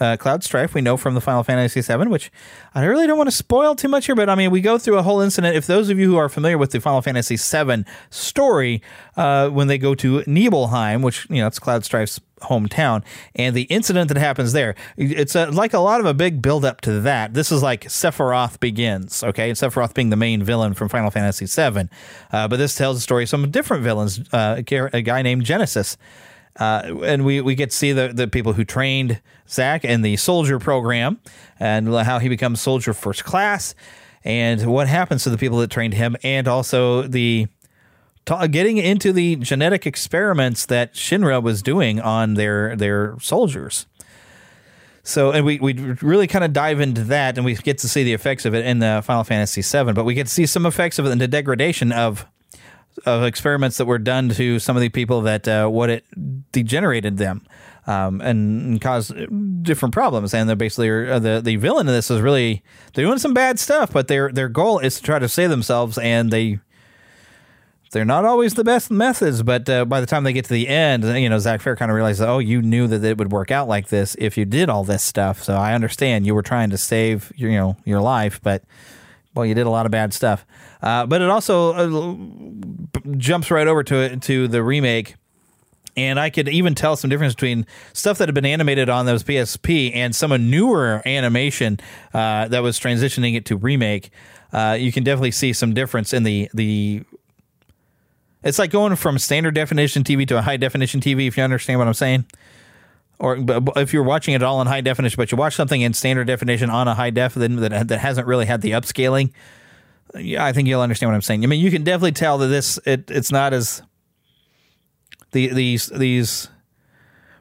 S5: uh, Cloud Strife, we know from the Final Fantasy VII, which I really don't want to spoil too much here, but I mean, we go through a whole incident. If those of you who are familiar with the Final Fantasy VII story, uh, when they go to Nibelheim, which, you know, it's Cloud Strife's hometown, and the incident that happens there, it's a, like a lot of a big build up to that. This is like Sephiroth begins, okay? And Sephiroth being the main villain from Final Fantasy VII. Uh, but this tells the story of some different villains, uh, a guy named Genesis. Uh, and we, we get to see the, the people who trained Zack in the soldier program and how he becomes soldier first class and what happens to the people that trained him and also the getting into the genetic experiments that Shinra was doing on their their soldiers. So, and we, we really kind of dive into that, and we get to see the effects of it in the Final Fantasy VII. But we get to see some effects of it in the degradation of of experiments that were done to some of the people that uh, what it degenerated them um, and, and, caused different problems. And they're basically uh, the the villain of this is really they're doing some bad stuff, but their their goal is to try to save themselves, and they they're not always the best methods. But uh, by the time they get to the end, you know, Zack Fair kind of realizes, oh, you knew that it would work out like this if you did all this stuff. So I understand you were trying to save your, you know your life, but well, you did a lot of bad stuff. Uh, but it also uh, jumps right over to it to the remake. And I could even tell some difference between stuff that had been animated on those PSP and some newer animation uh, that was transitioning it to remake. Uh, you can definitely see some difference in the the. It's like going from standard definition TV to a high definition TV. If you understand what I'm saying or if you're watching it all in high definition, but you watch something in standard definition on a high def that, that hasn't really had the upscaling, yeah, I think you'll understand what I'm saying. I mean, you can definitely tell that this it it's not as the these these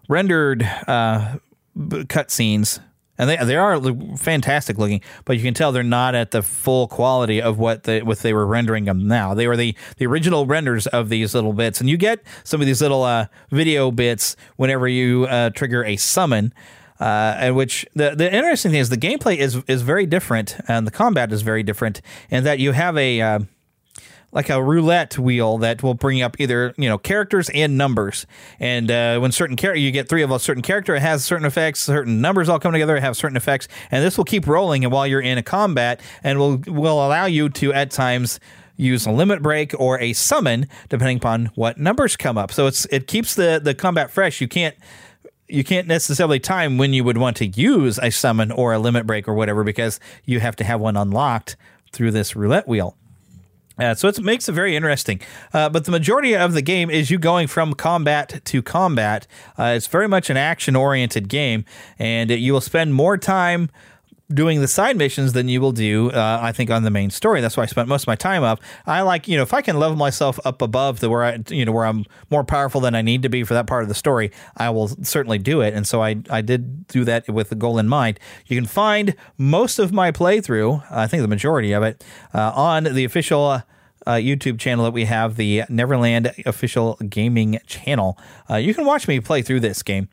S5: rendered uh, cutscenes and they they are fantastic looking, but you can tell they're not at the full quality of what they what they were rendering them now. They were the the original renders of these little bits, and you get some of these little uh, video bits whenever you uh, trigger a summon. Uh, and which the the interesting thing is the gameplay is is very different and the combat is very different in that you have a uh, like a roulette wheel that will bring up either you know characters and numbers. And uh, when certain character you get three of a certain character, it has certain effects. Certain numbers all come together, have certain effects, and this will keep rolling. And while you're in a combat, and will will allow you to at times use a limit break or a summon depending upon what numbers come up. So it's it keeps the the combat fresh. You can't you can't necessarily time when you would want to use a summon or a limit break or whatever because you have to have one unlocked through this roulette wheel. Uh, so it makes it very interesting. Uh, but the majority of the game is you going from combat to combat. Uh, it's very much an action oriented game, and you will spend more time doing the side missions than you will do, uh, I think, on the main story. That's why I spent most of my time up. I like, you know, if I can level myself up above the where I, you know, where I'm more powerful than I need to be for that part of the story, I will certainly do it. And so I, I did do that with the goal in mind. You can find most of my playthrough, I think the majority of it, uh, on the official. Uh, YouTube channel that we have, the Neverland official gaming channel. Uh, you can watch me play through this game.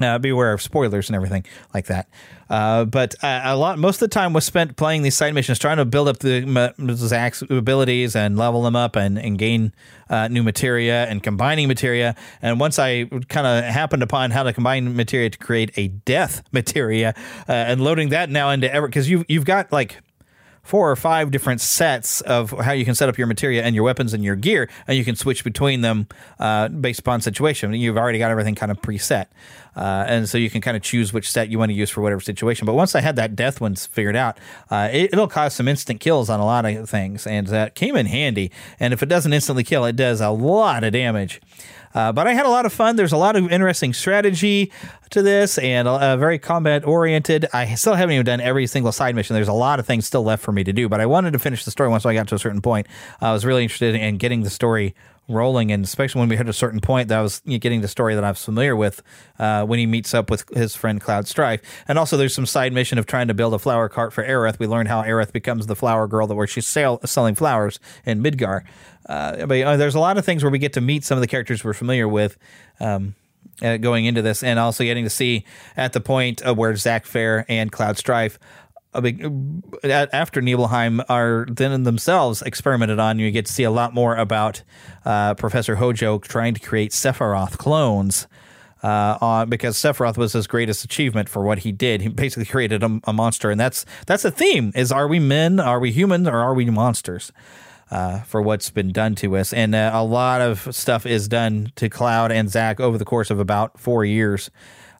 S5: Uh, beware of spoilers and everything like that. Uh, but uh, a lot, most of the time was spent playing these side missions, trying to build up the Zack's abilities and level them up and, and gain uh, new materia and combining materia. And once I kind of happened upon how to combine materia to create a death materia uh, and loading that now into ever, because you've, you've got like four or five different sets of how you can set up your materia and your weapons and your gear, and you can switch between them uh, based upon situation. You've already got everything kind of preset, uh, and so you can kind of choose which set you want to use for whatever situation. But once I had that death one figured out, uh, it, will cause some instant kills on a lot of things, and that came in handy. And if it doesn't instantly kill, it does a lot of damage. Uh, but I had a lot of fun. There's a lot of interesting strategy to this and uh, very combat oriented. I still haven't even done every single side mission. There's a lot of things still left for me to do, but I wanted to finish the story once I got to a certain point. I was really interested in getting the story rolling, and especially when we hit a certain point, that I was getting the story that I was familiar with uh, when he meets up with his friend Cloud Strife. And also, there's some side mission of trying to build a flower cart for Aerith. We learned how Aerith becomes the flower girl that where she's sell, selling flowers in Midgar. Uh, but uh, there's a lot of things where we get to meet some of the characters we're familiar with. Um, uh, going into this, and also getting to see at the point where Zack Fair and Cloud Strife big, uh, after Nibelheim are then themselves experimented on. You get to see a lot more about uh, Professor Hojo trying to create Sephiroth clones. Uh, uh, because Sephiroth was his greatest achievement for what he did. He basically created a, a monster, and that's that's the theme: is are we men, are we human, or are we monsters? Uh, for what's been done to us. And uh, a lot of stuff is done to Cloud and Zack over the course of about four years.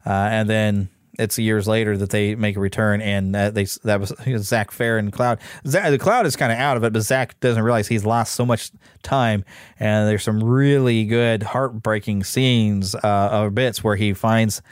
S5: Uh, and then it's years later that they make a return, and uh, they that was Zack Fair and Cloud. Zack, the Cloud is kind of out of it, but Zack doesn't realize he's lost so much time. And there's some really good, heartbreaking scenes uh, or bits where he finds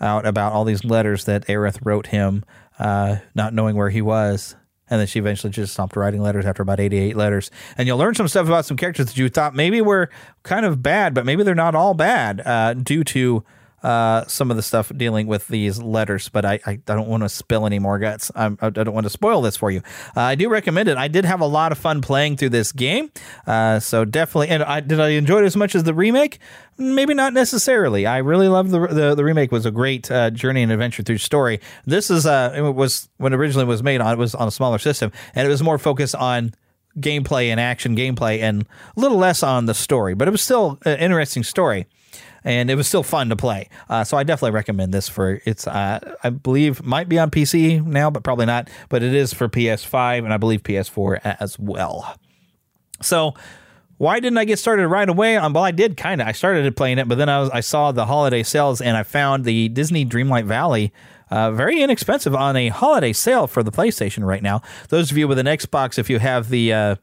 S5: out about all these letters that Aerith wrote him, uh, not knowing where he was and then she eventually just stopped writing letters after about 88 letters. And you'll learn some stuff about some characters that you thought maybe were kind of bad, but maybe they're not all bad uh, due to uh, some of the stuff dealing with these letters, but I, I, don't want to spill any more guts. I'm, I do not want to spoil this for you. Uh, I do recommend it. I did have a lot of fun playing through this game, uh, so definitely. And I, did I enjoy it as much as the remake? Maybe not necessarily. I really love the the, the remake. was a great uh, journey and adventure through story. This is uh, it was when it originally was made on it was on a smaller system, and it was more focused on gameplay and action gameplay and a little less on the story, but it was still an interesting story and it was still fun to play. Uh, so I definitely recommend this for it's. Uh, I believe might be on PC now, but probably not. But it is for PS5 and I believe PS4 as well. So why didn't I get started right away? Um, well, I did kind of. I started playing it, but then I was I saw the holiday sales and I found the Disney Dreamlight Valley. Uh, very inexpensive on a holiday sale for the PlayStation right now. Those of you with an Xbox, if you have the uh,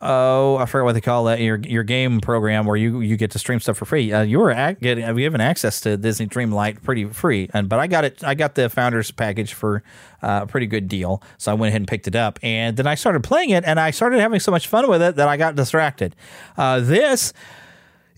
S5: oh, I forget what they call that your your game program where you you get to stream stuff for free. Uh, you were at, getting given access to Disney Dreamlight pretty free, and but I got it. I got the founders package for uh, a pretty good deal, so I went ahead and picked it up, and then I started playing it, and I started having so much fun with it that I got distracted. Uh, this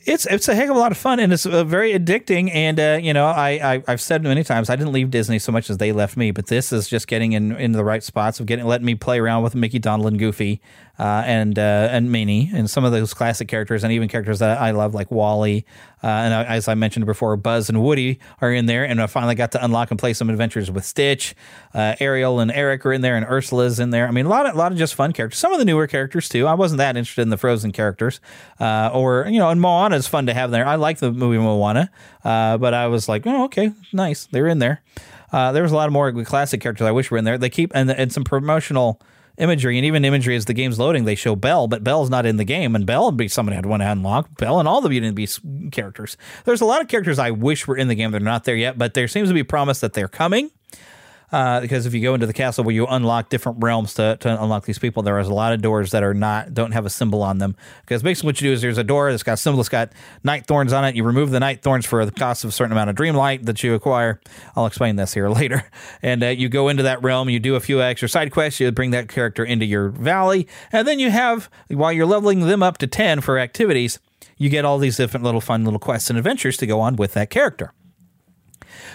S5: it's it's a heck of a lot of fun and it's uh, very addicting. And uh, you know, I, I have said many times I didn't leave Disney so much as they left me, but this is just getting in into the right spots of getting letting me play around with Mickey, Donald, and Goofy, uh, and uh, and Minnie, and some of those classic characters, and even characters that I love like WALL-E. Uh, and I, as I mentioned before, Buzz and Woody are in there, and I finally got to unlock and play some adventures with Stitch. Uh, Ariel and Eric are in there, and Ursula's in there. I mean, a lot of a lot of just fun characters. Some of the newer characters too. I wasn't that interested in the Frozen characters, uh, or you know, and Moana is fun to have there. I like the movie Moana, uh, but I was like, oh, okay, nice, they're in there. Uh, there was a lot of more classic characters I wish were in there. They keep and and some promotional imagery and even imagery as the game's loading. They show Belle, but Belle's not in the game, and Belle would be somebody want to unlock. Belle and all the Beauty and the Beast characters. There's a lot of characters I wish were in the game. They're not there yet, but there seems to be promise that they're coming. Uh, because if you go into the castle where you unlock different realms to, to unlock these people, there is a lot of doors that are not don't have a symbol on them. Because basically, what you do is there's a door that's got a symbol that's got night thorns on it. You remove the night thorns for the cost of a certain amount of dream light that you acquire. I'll explain this here later. And uh, you go into that realm, you do a few extra side quests, you bring that character into your valley, and then you have while you're leveling them up to ten for activities, you get all these different little fun little quests and adventures to go on with that character.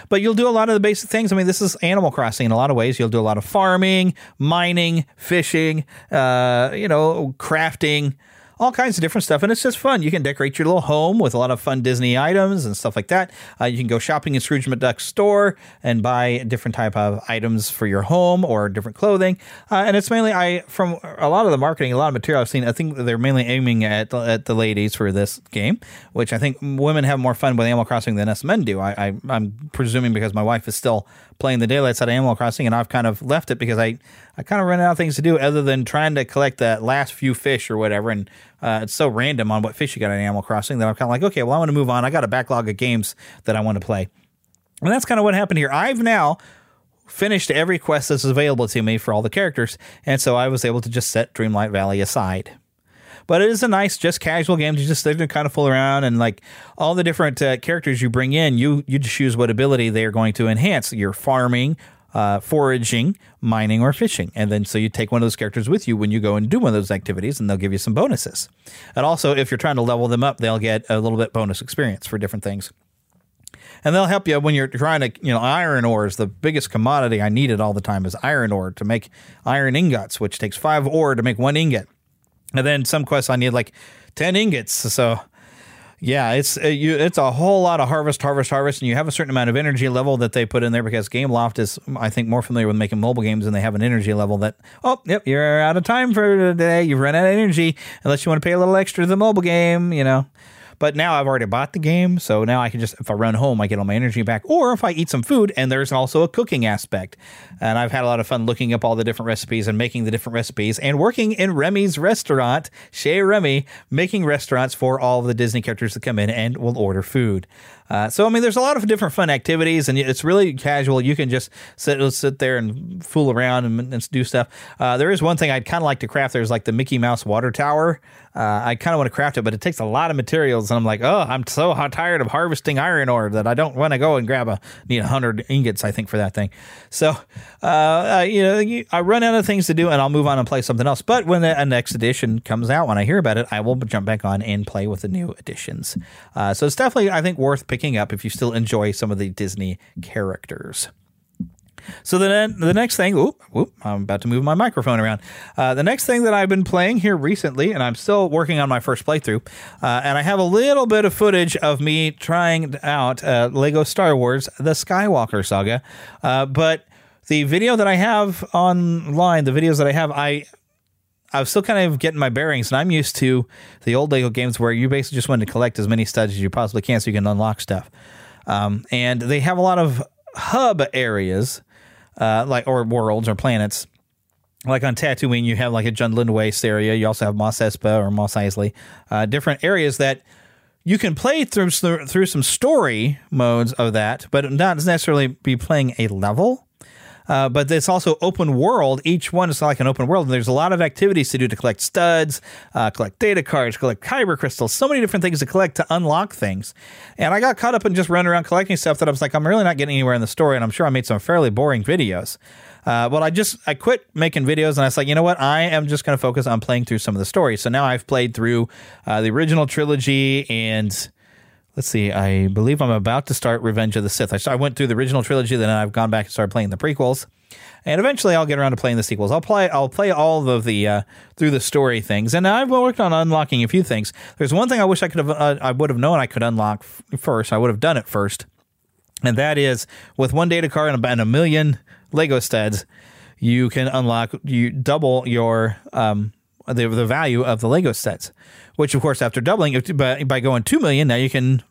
S5: But you'll do a lot of the basic things. I mean, this is Animal Crossing in a lot of ways. You'll do a lot of farming, mining, fishing, uh, you know, crafting, all kinds of different stuff. And it's just fun. You can decorate your little home with a lot of fun Disney items and stuff like that. Uh, you can go shopping in Scrooge McDuck's store and buy different type of items for your home or different clothing. Uh, and it's mainly I from a lot of the marketing, a lot of material I've seen. I think they're mainly aiming at at the ladies for this game, which I think women have more fun with Animal Crossing than us men do. I, I I'm presuming because my wife is still playing the daylight side of Animal Crossing, and I've kind of left it because I, I kind of ran out of things to do other than trying to collect the last few fish or whatever. And uh, it's so random on what fish you got in Animal Crossing that I'm kind of like, okay, well, I want to move on. I got a backlog of games that I want to play. And that's kind of what happened here. I've now finished every quest that's available to me for all the characters, and so I was able to just set Dreamlight Valley aside. But it is a nice, just casual game to just sit and kind of fool around and like all the different uh, characters you bring in. You you just choose what ability they are going to enhance. Your farming, uh, foraging, mining, or fishing, and then so you take one of those characters with you when you go and do one of those activities, and they'll give you some bonuses. And also, if you're trying to level them up, they'll get a little bit bonus experience for different things and they'll help you when you're trying to you know iron ore is the biggest commodity i needed all the time is iron ore to make iron ingots which takes five ore to make one ingot and then some quests I need like 10 ingots. So yeah, it's uh, you, it's a whole lot of harvest, harvest, harvest, and you have a certain amount of energy level that they put in there because Gameloft is, I think, more familiar with making mobile games, and they have an energy level that, oh, yep, you're out of time for today. You've run out of energy unless you want to pay a little extra to the mobile game, you know. But now I've already bought the game, so now I can just if I run home, I get all my energy back. Or if I eat some food, and there's also a cooking aspect. And I've had a lot of fun looking up all the different recipes and making the different recipes, and working in Remy's restaurant, Chez Remy, making restaurants for all of the Disney characters that come in and will order food. Uh, so I mean, there's a lot of different fun activities, and it's really casual. You can just sit sit there and fool around and, and do stuff. Uh, there is one thing I'd kind of like to craft. There's like the Mickey Mouse water tower. Uh, I kind of want to craft it, but it takes a lot of materials, and I'm like, oh, I'm so tired of harvesting iron ore that I don't want to go and grab a need hundred ingots. I think for that thing. So uh, you know, I run out of things to do, and I'll move on and play something else. But when the next edition comes out, when I hear about it, I will jump back on and play with the new editions. Uh, so it's definitely, I think, worth picking up if you still enjoy some of the Disney characters. So the the next thing, I'm about to move my microphone around. Uh, the next thing that I've been playing here recently, and I'm still working on my first playthrough, uh, and I have a little bit of footage of me trying out uh, Lego Star Wars: The Skywalker Saga, uh, but the video that I have online, the videos that I have, I I was still kind of getting my bearings, and I'm used to the old Lego games where you basically just want to collect as many studs as you possibly can so you can unlock stuff. Um, and they have a lot of hub areas, uh, like or worlds or planets. Like on Tatooine, you have like a Jundland Waste area. You also have Mos Espa or Mos Eisley, uh, different areas that you can play through through some story modes of that, but not necessarily be playing a level. Uh, but it's also open world. Each one is like an open world. And there's a lot of activities to do to collect studs, uh, collect data cards, collect kyber crystals, so many different things to collect to unlock things. And I got caught up in just running around collecting stuff that I was like, I'm really not getting anywhere in the story. And I'm sure I made some fairly boring videos. Uh, well, I just I quit making videos and I was like, you know what? I am just going to focus on playing through some of the stories. So now I've played through uh, the original trilogy and let's see, I believe I'm about to start Revenge of the Sith. I, I went through the original trilogy, then I've gone back and started playing the prequels, and eventually I'll get around to playing the sequels. I'll play I'll play all of the uh, through the story things, and I've worked on unlocking a few things. There's one thing I wish I could have uh, I would have known I could unlock f- first. I would have done it first, and that is with one data card and about a million Lego studs, you can unlock you double your um, the the value of the Lego sets which of course after doubling by, by going 2 million now you can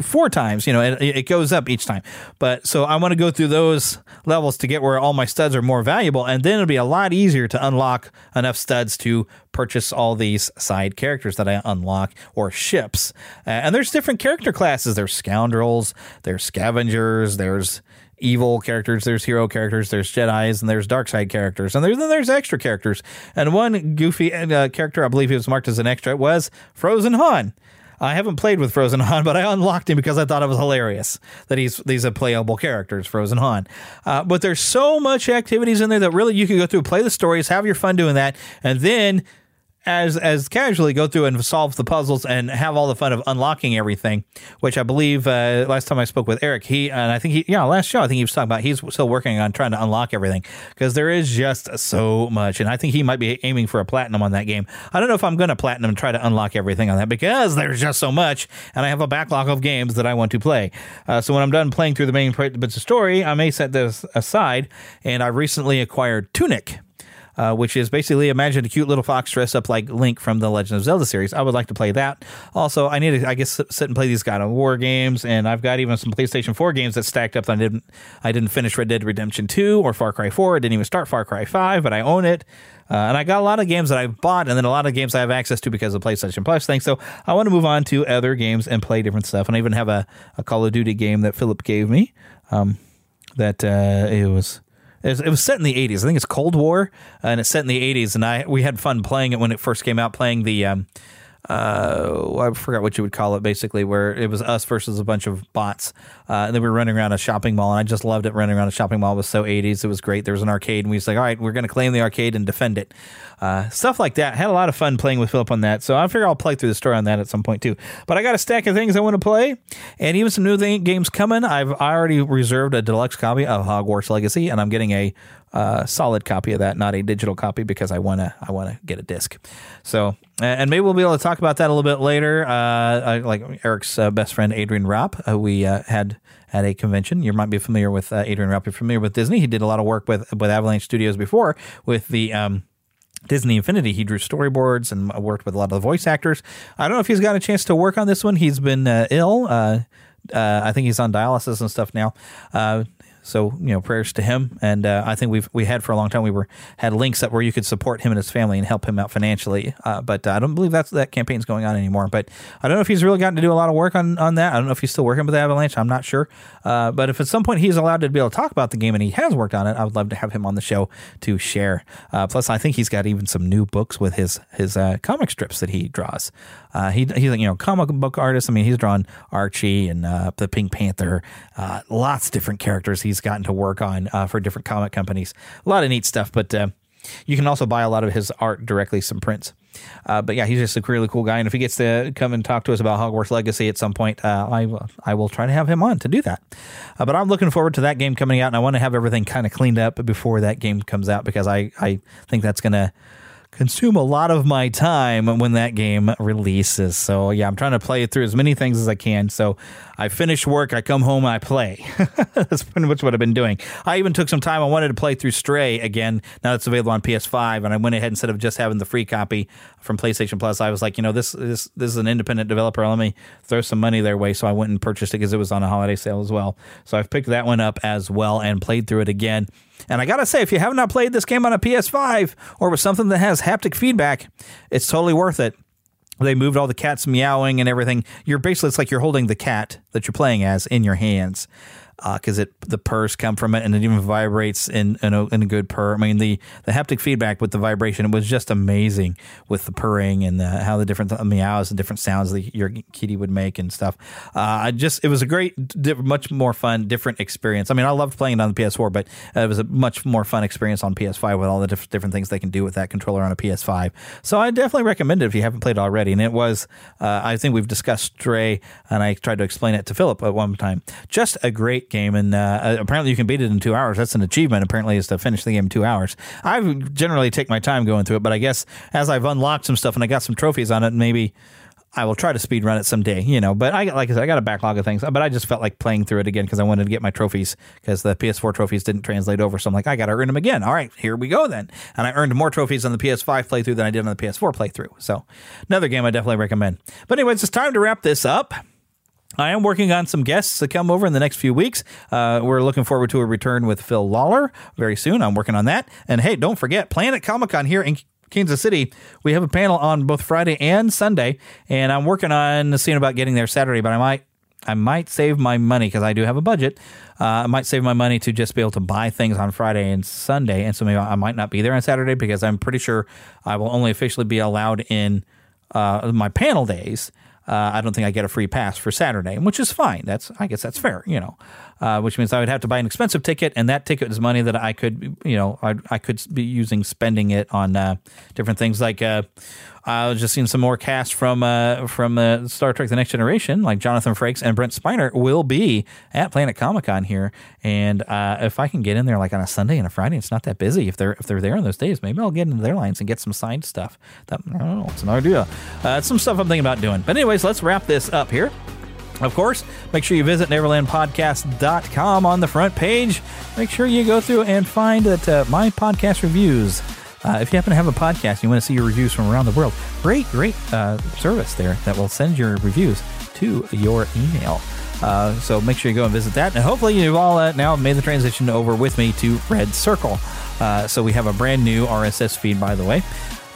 S5: four times you know it, it goes up each time. But so i want to go through those levels to get where all my studs are more valuable and then it'll be a lot easier to unlock enough studs to purchase all these side characters that i unlock or ships. Uh, and there's different character classes. There's scoundrels there's scavengers there's evil characters, there's hero characters, there's Jedi's, and there's dark side characters, and there's then there's extra characters. And one goofy uh, character, I believe he was marked as an extra, was Frozen Han. I haven't played with Frozen Han, but I unlocked him because I thought it was hilarious that he's these are playable characters, Frozen Han. Uh, but there's so much activities in there that really you can go through, play the stories, have your fun doing that, and then as as casually go through and solve the puzzles and have all the fun of unlocking everything, which I believe uh, last time I spoke with Eric, he and I think he yeah last show I think he was talking about he's still working on trying to unlock everything because there is just so much, and I think he might be aiming for a platinum on that game. I don't know if I'm going to platinum and try to unlock everything on that because there's just so much, and I have a backlog of games that I want to play. Uh, so when I'm done playing through the main bits of story, I may set this aside, and I recently acquired Tunic uh, which is basically imagine a cute little fox dressed up like Link from the Legend of Zelda series. I would like to play that. Also, I need to, I guess, sit and play these God of War games, and I've got even some PlayStation 4 games that stacked up. That I didn't, I didn't finish Red Dead Redemption 2 or Far Cry 4. I didn't even start Far Cry 5, but I own it. Uh, and I got a lot of games that I bought, and then a lot of games I have access to because of PlayStation Plus thing. So I want to move on to other games and play different stuff. And I even have a, a Call of Duty game that Philip gave me. Um, that uh, it was it was, it was set in the 80s. I think it's Cold War, and it's set in the 80s. And I we had fun playing it when it first came out, playing the um, uh, I forgot what you would call it, basically, where it was us versus a bunch of bots. Uh, and then we were running around a shopping mall, and I just loved it. Running around a shopping mall it was so 80s. It was great. There was an arcade, and we was like, all right, we're going to claim the arcade and defend it. Uh, stuff like that. Had a lot of fun playing with Philip on that. So I figure I'll play through the story on that at some point too. But I got a stack of things I want to play, and even some new th- games coming. I've already reserved a deluxe copy of Hogwarts Legacy, and I'm getting a uh, solid copy of that, not a digital copy, because I wanna I wanna get a disc. So and maybe we'll be able to talk about that a little bit later. Uh, I, like Eric's uh, best friend Adrian Ropp, uh, we uh, had at a convention. You might be familiar with uh, Adrian Ropp. You're familiar with Disney. He did a lot of work with with Avalanche Studios before with the. Um, Disney Infinity. He drew storyboards and worked with a lot of the voice actors. I don't know if he's got a chance to work on this one. He's been ill. I think he's on dialysis and stuff now. So you know, prayers to him. And uh, I think we've we had for a long time. We were had links up where you could support him and his family and help him out financially. Uh, but I don't believe that's that campaign's going on anymore. But I don't know if he's really gotten to do a lot of work on on that. I don't know if he's still working with Avalanche. I'm not sure. Uh, but if at some point he's allowed to be able to talk about the game and he has worked on it, I would love to have him on the show to share. Uh, plus, I think he's got even some new books with his his uh, comic strips that he draws. Uh, he he's you know comic book artist. I mean, he's drawn Archie and the Pink Panther, lots of different characters. He's gotten to work on uh, for different comic companies. A lot of neat stuff, but uh, you can also buy a lot of his art directly, some prints. Uh, but yeah, he's just a really cool guy. And if he gets to come and talk to us about Hogwarts Legacy at some point, uh, I, I will try to have him on to do that. Uh, but I'm looking forward to that game coming out, and I want to have everything kind of cleaned up before that game comes out because I, I think that's going to consume a lot of my time when that game releases. So yeah, I'm trying to play through as many things as I can. So I finish work, I come home, I play. That's pretty much what I've been doing. I even took some time. I wanted to play through Stray again. Now it's available on PS5, and I went ahead instead of just having the free copy from PlayStation Plus. I was like, you know, this this this is an independent developer. Let me throw some money their way. So I went and purchased it because it was on a holiday sale as well. So I've picked that one up as well and played through it again. And I gotta say, if you have not played this game on a PS5 or with something that has haptic feedback, it's totally worth it. They moved all the cats meowing and everything. You're basically it's like you're holding the cat that you're playing as in your hands because uh, it the purrs come from it and it even vibrates in in a, in a, good purr. I mean the the haptic feedback with the vibration was just amazing with the purring and the, how the different meows and different sounds that your kitty would make and stuff. Uh, I just it was a great, much more fun, different experience. I mean I loved playing it on the PS4, but it was a much more fun experience on PS5 with all the diff- different things they can do with that controller on a PS5. So I definitely recommend it if you haven't played it already. And it was uh, I think we've discussed Stray and I tried to explain it to Philip at one time. Just a great game, and uh, apparently you can beat it in two hours. That's an achievement. Apparently, is to finish the game in two hours. I generally take my time going through it, but I guess as I've unlocked some stuff and I got some trophies on it, maybe I will try to speed run it someday, you know. But I like I said, I got a backlog of things. But I just felt like playing through it again because I wanted to get my trophies because the PS4 trophies didn't translate over. So I'm like, I got to earn them again. All right, here we go then. And I earned more trophies on the PS5 playthrough than I did on the PS4 playthrough. So another game I definitely recommend. But anyways, it's time to wrap this up. I am working on some guests to come over in the next few weeks. Uh, we're looking forward to a return with Phil Lawler very soon. I'm working on that. And hey, don't forget Planet Comic Con here in Kansas City. We have a panel on both Friday and Sunday, and I'm working on seeing about getting there Saturday, but I might I might save my money because I do have a budget. Uh, I might save my money to just be able to buy things on Friday and Sunday, and so maybe I might not be there on Saturday because I'm pretty sure I will only officially be allowed in uh, my panel days. Uh, I don't think I get a free pass for Saturday, which is fine. That's I guess that's fair, you know. Uh, which means I would have to buy an expensive ticket, and that ticket is money that I could, you know, I, I could be using spending it on uh, different things. Like uh, I was just seeing some more cast from uh, from uh, Star Trek: The Next Generation, like Jonathan Frakes and Brent Spiner will be at Planet Comic Con here, and uh, if I can get in there like on a Sunday and a Friday, it's not that busy. If they're if they're there on those days, maybe I'll get into their lines and get some signed stuff. That I don't know, it's an idea. It's some stuff I'm thinking about doing. But anyways, let's wrap this up here. Of course, make sure you visit neverlandpodcast.com on the front page. Make sure you go through and find that uh, my podcast reviews. Uh, if you happen to have a podcast, and you want to see your reviews from around the world, great, great uh, service there that will send your reviews to your email. Uh, so make sure you go and visit that. And hopefully, you've all uh, now made the transition over with me to Red Circle. Uh, so we have a brand new RSS feed, by the way.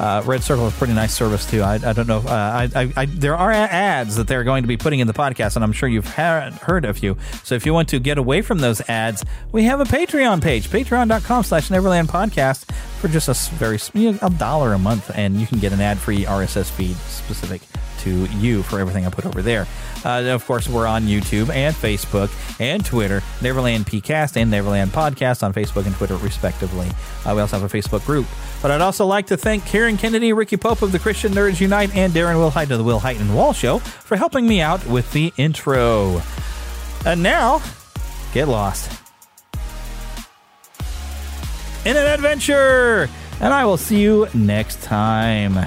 S5: Uh, Red Circle is a pretty nice service too. I, I don't know. Uh, I, I, I, there are ads that they're going to be putting in the podcast, and I'm sure you've ha- heard a few. So if you want to get away from those ads, we have a Patreon page, patreon.com/slash Neverland Podcast, for just a very a dollar a month, and you can get an ad-free RSS feed specific to you for everything I put over there. Uh, of course, we're on YouTube and Facebook and Twitter, Neverland PCast and Neverland Podcast on Facebook and Twitter, respectively. Uh, we also have a Facebook group. But I'd also like to thank Karen Kennedy, Ricky Pope of the Christian Nerds Unite, and Darren Wilhite of the Wilhite and Wall Show for helping me out with the intro. And now, get lost in an adventure. And I will see you next time.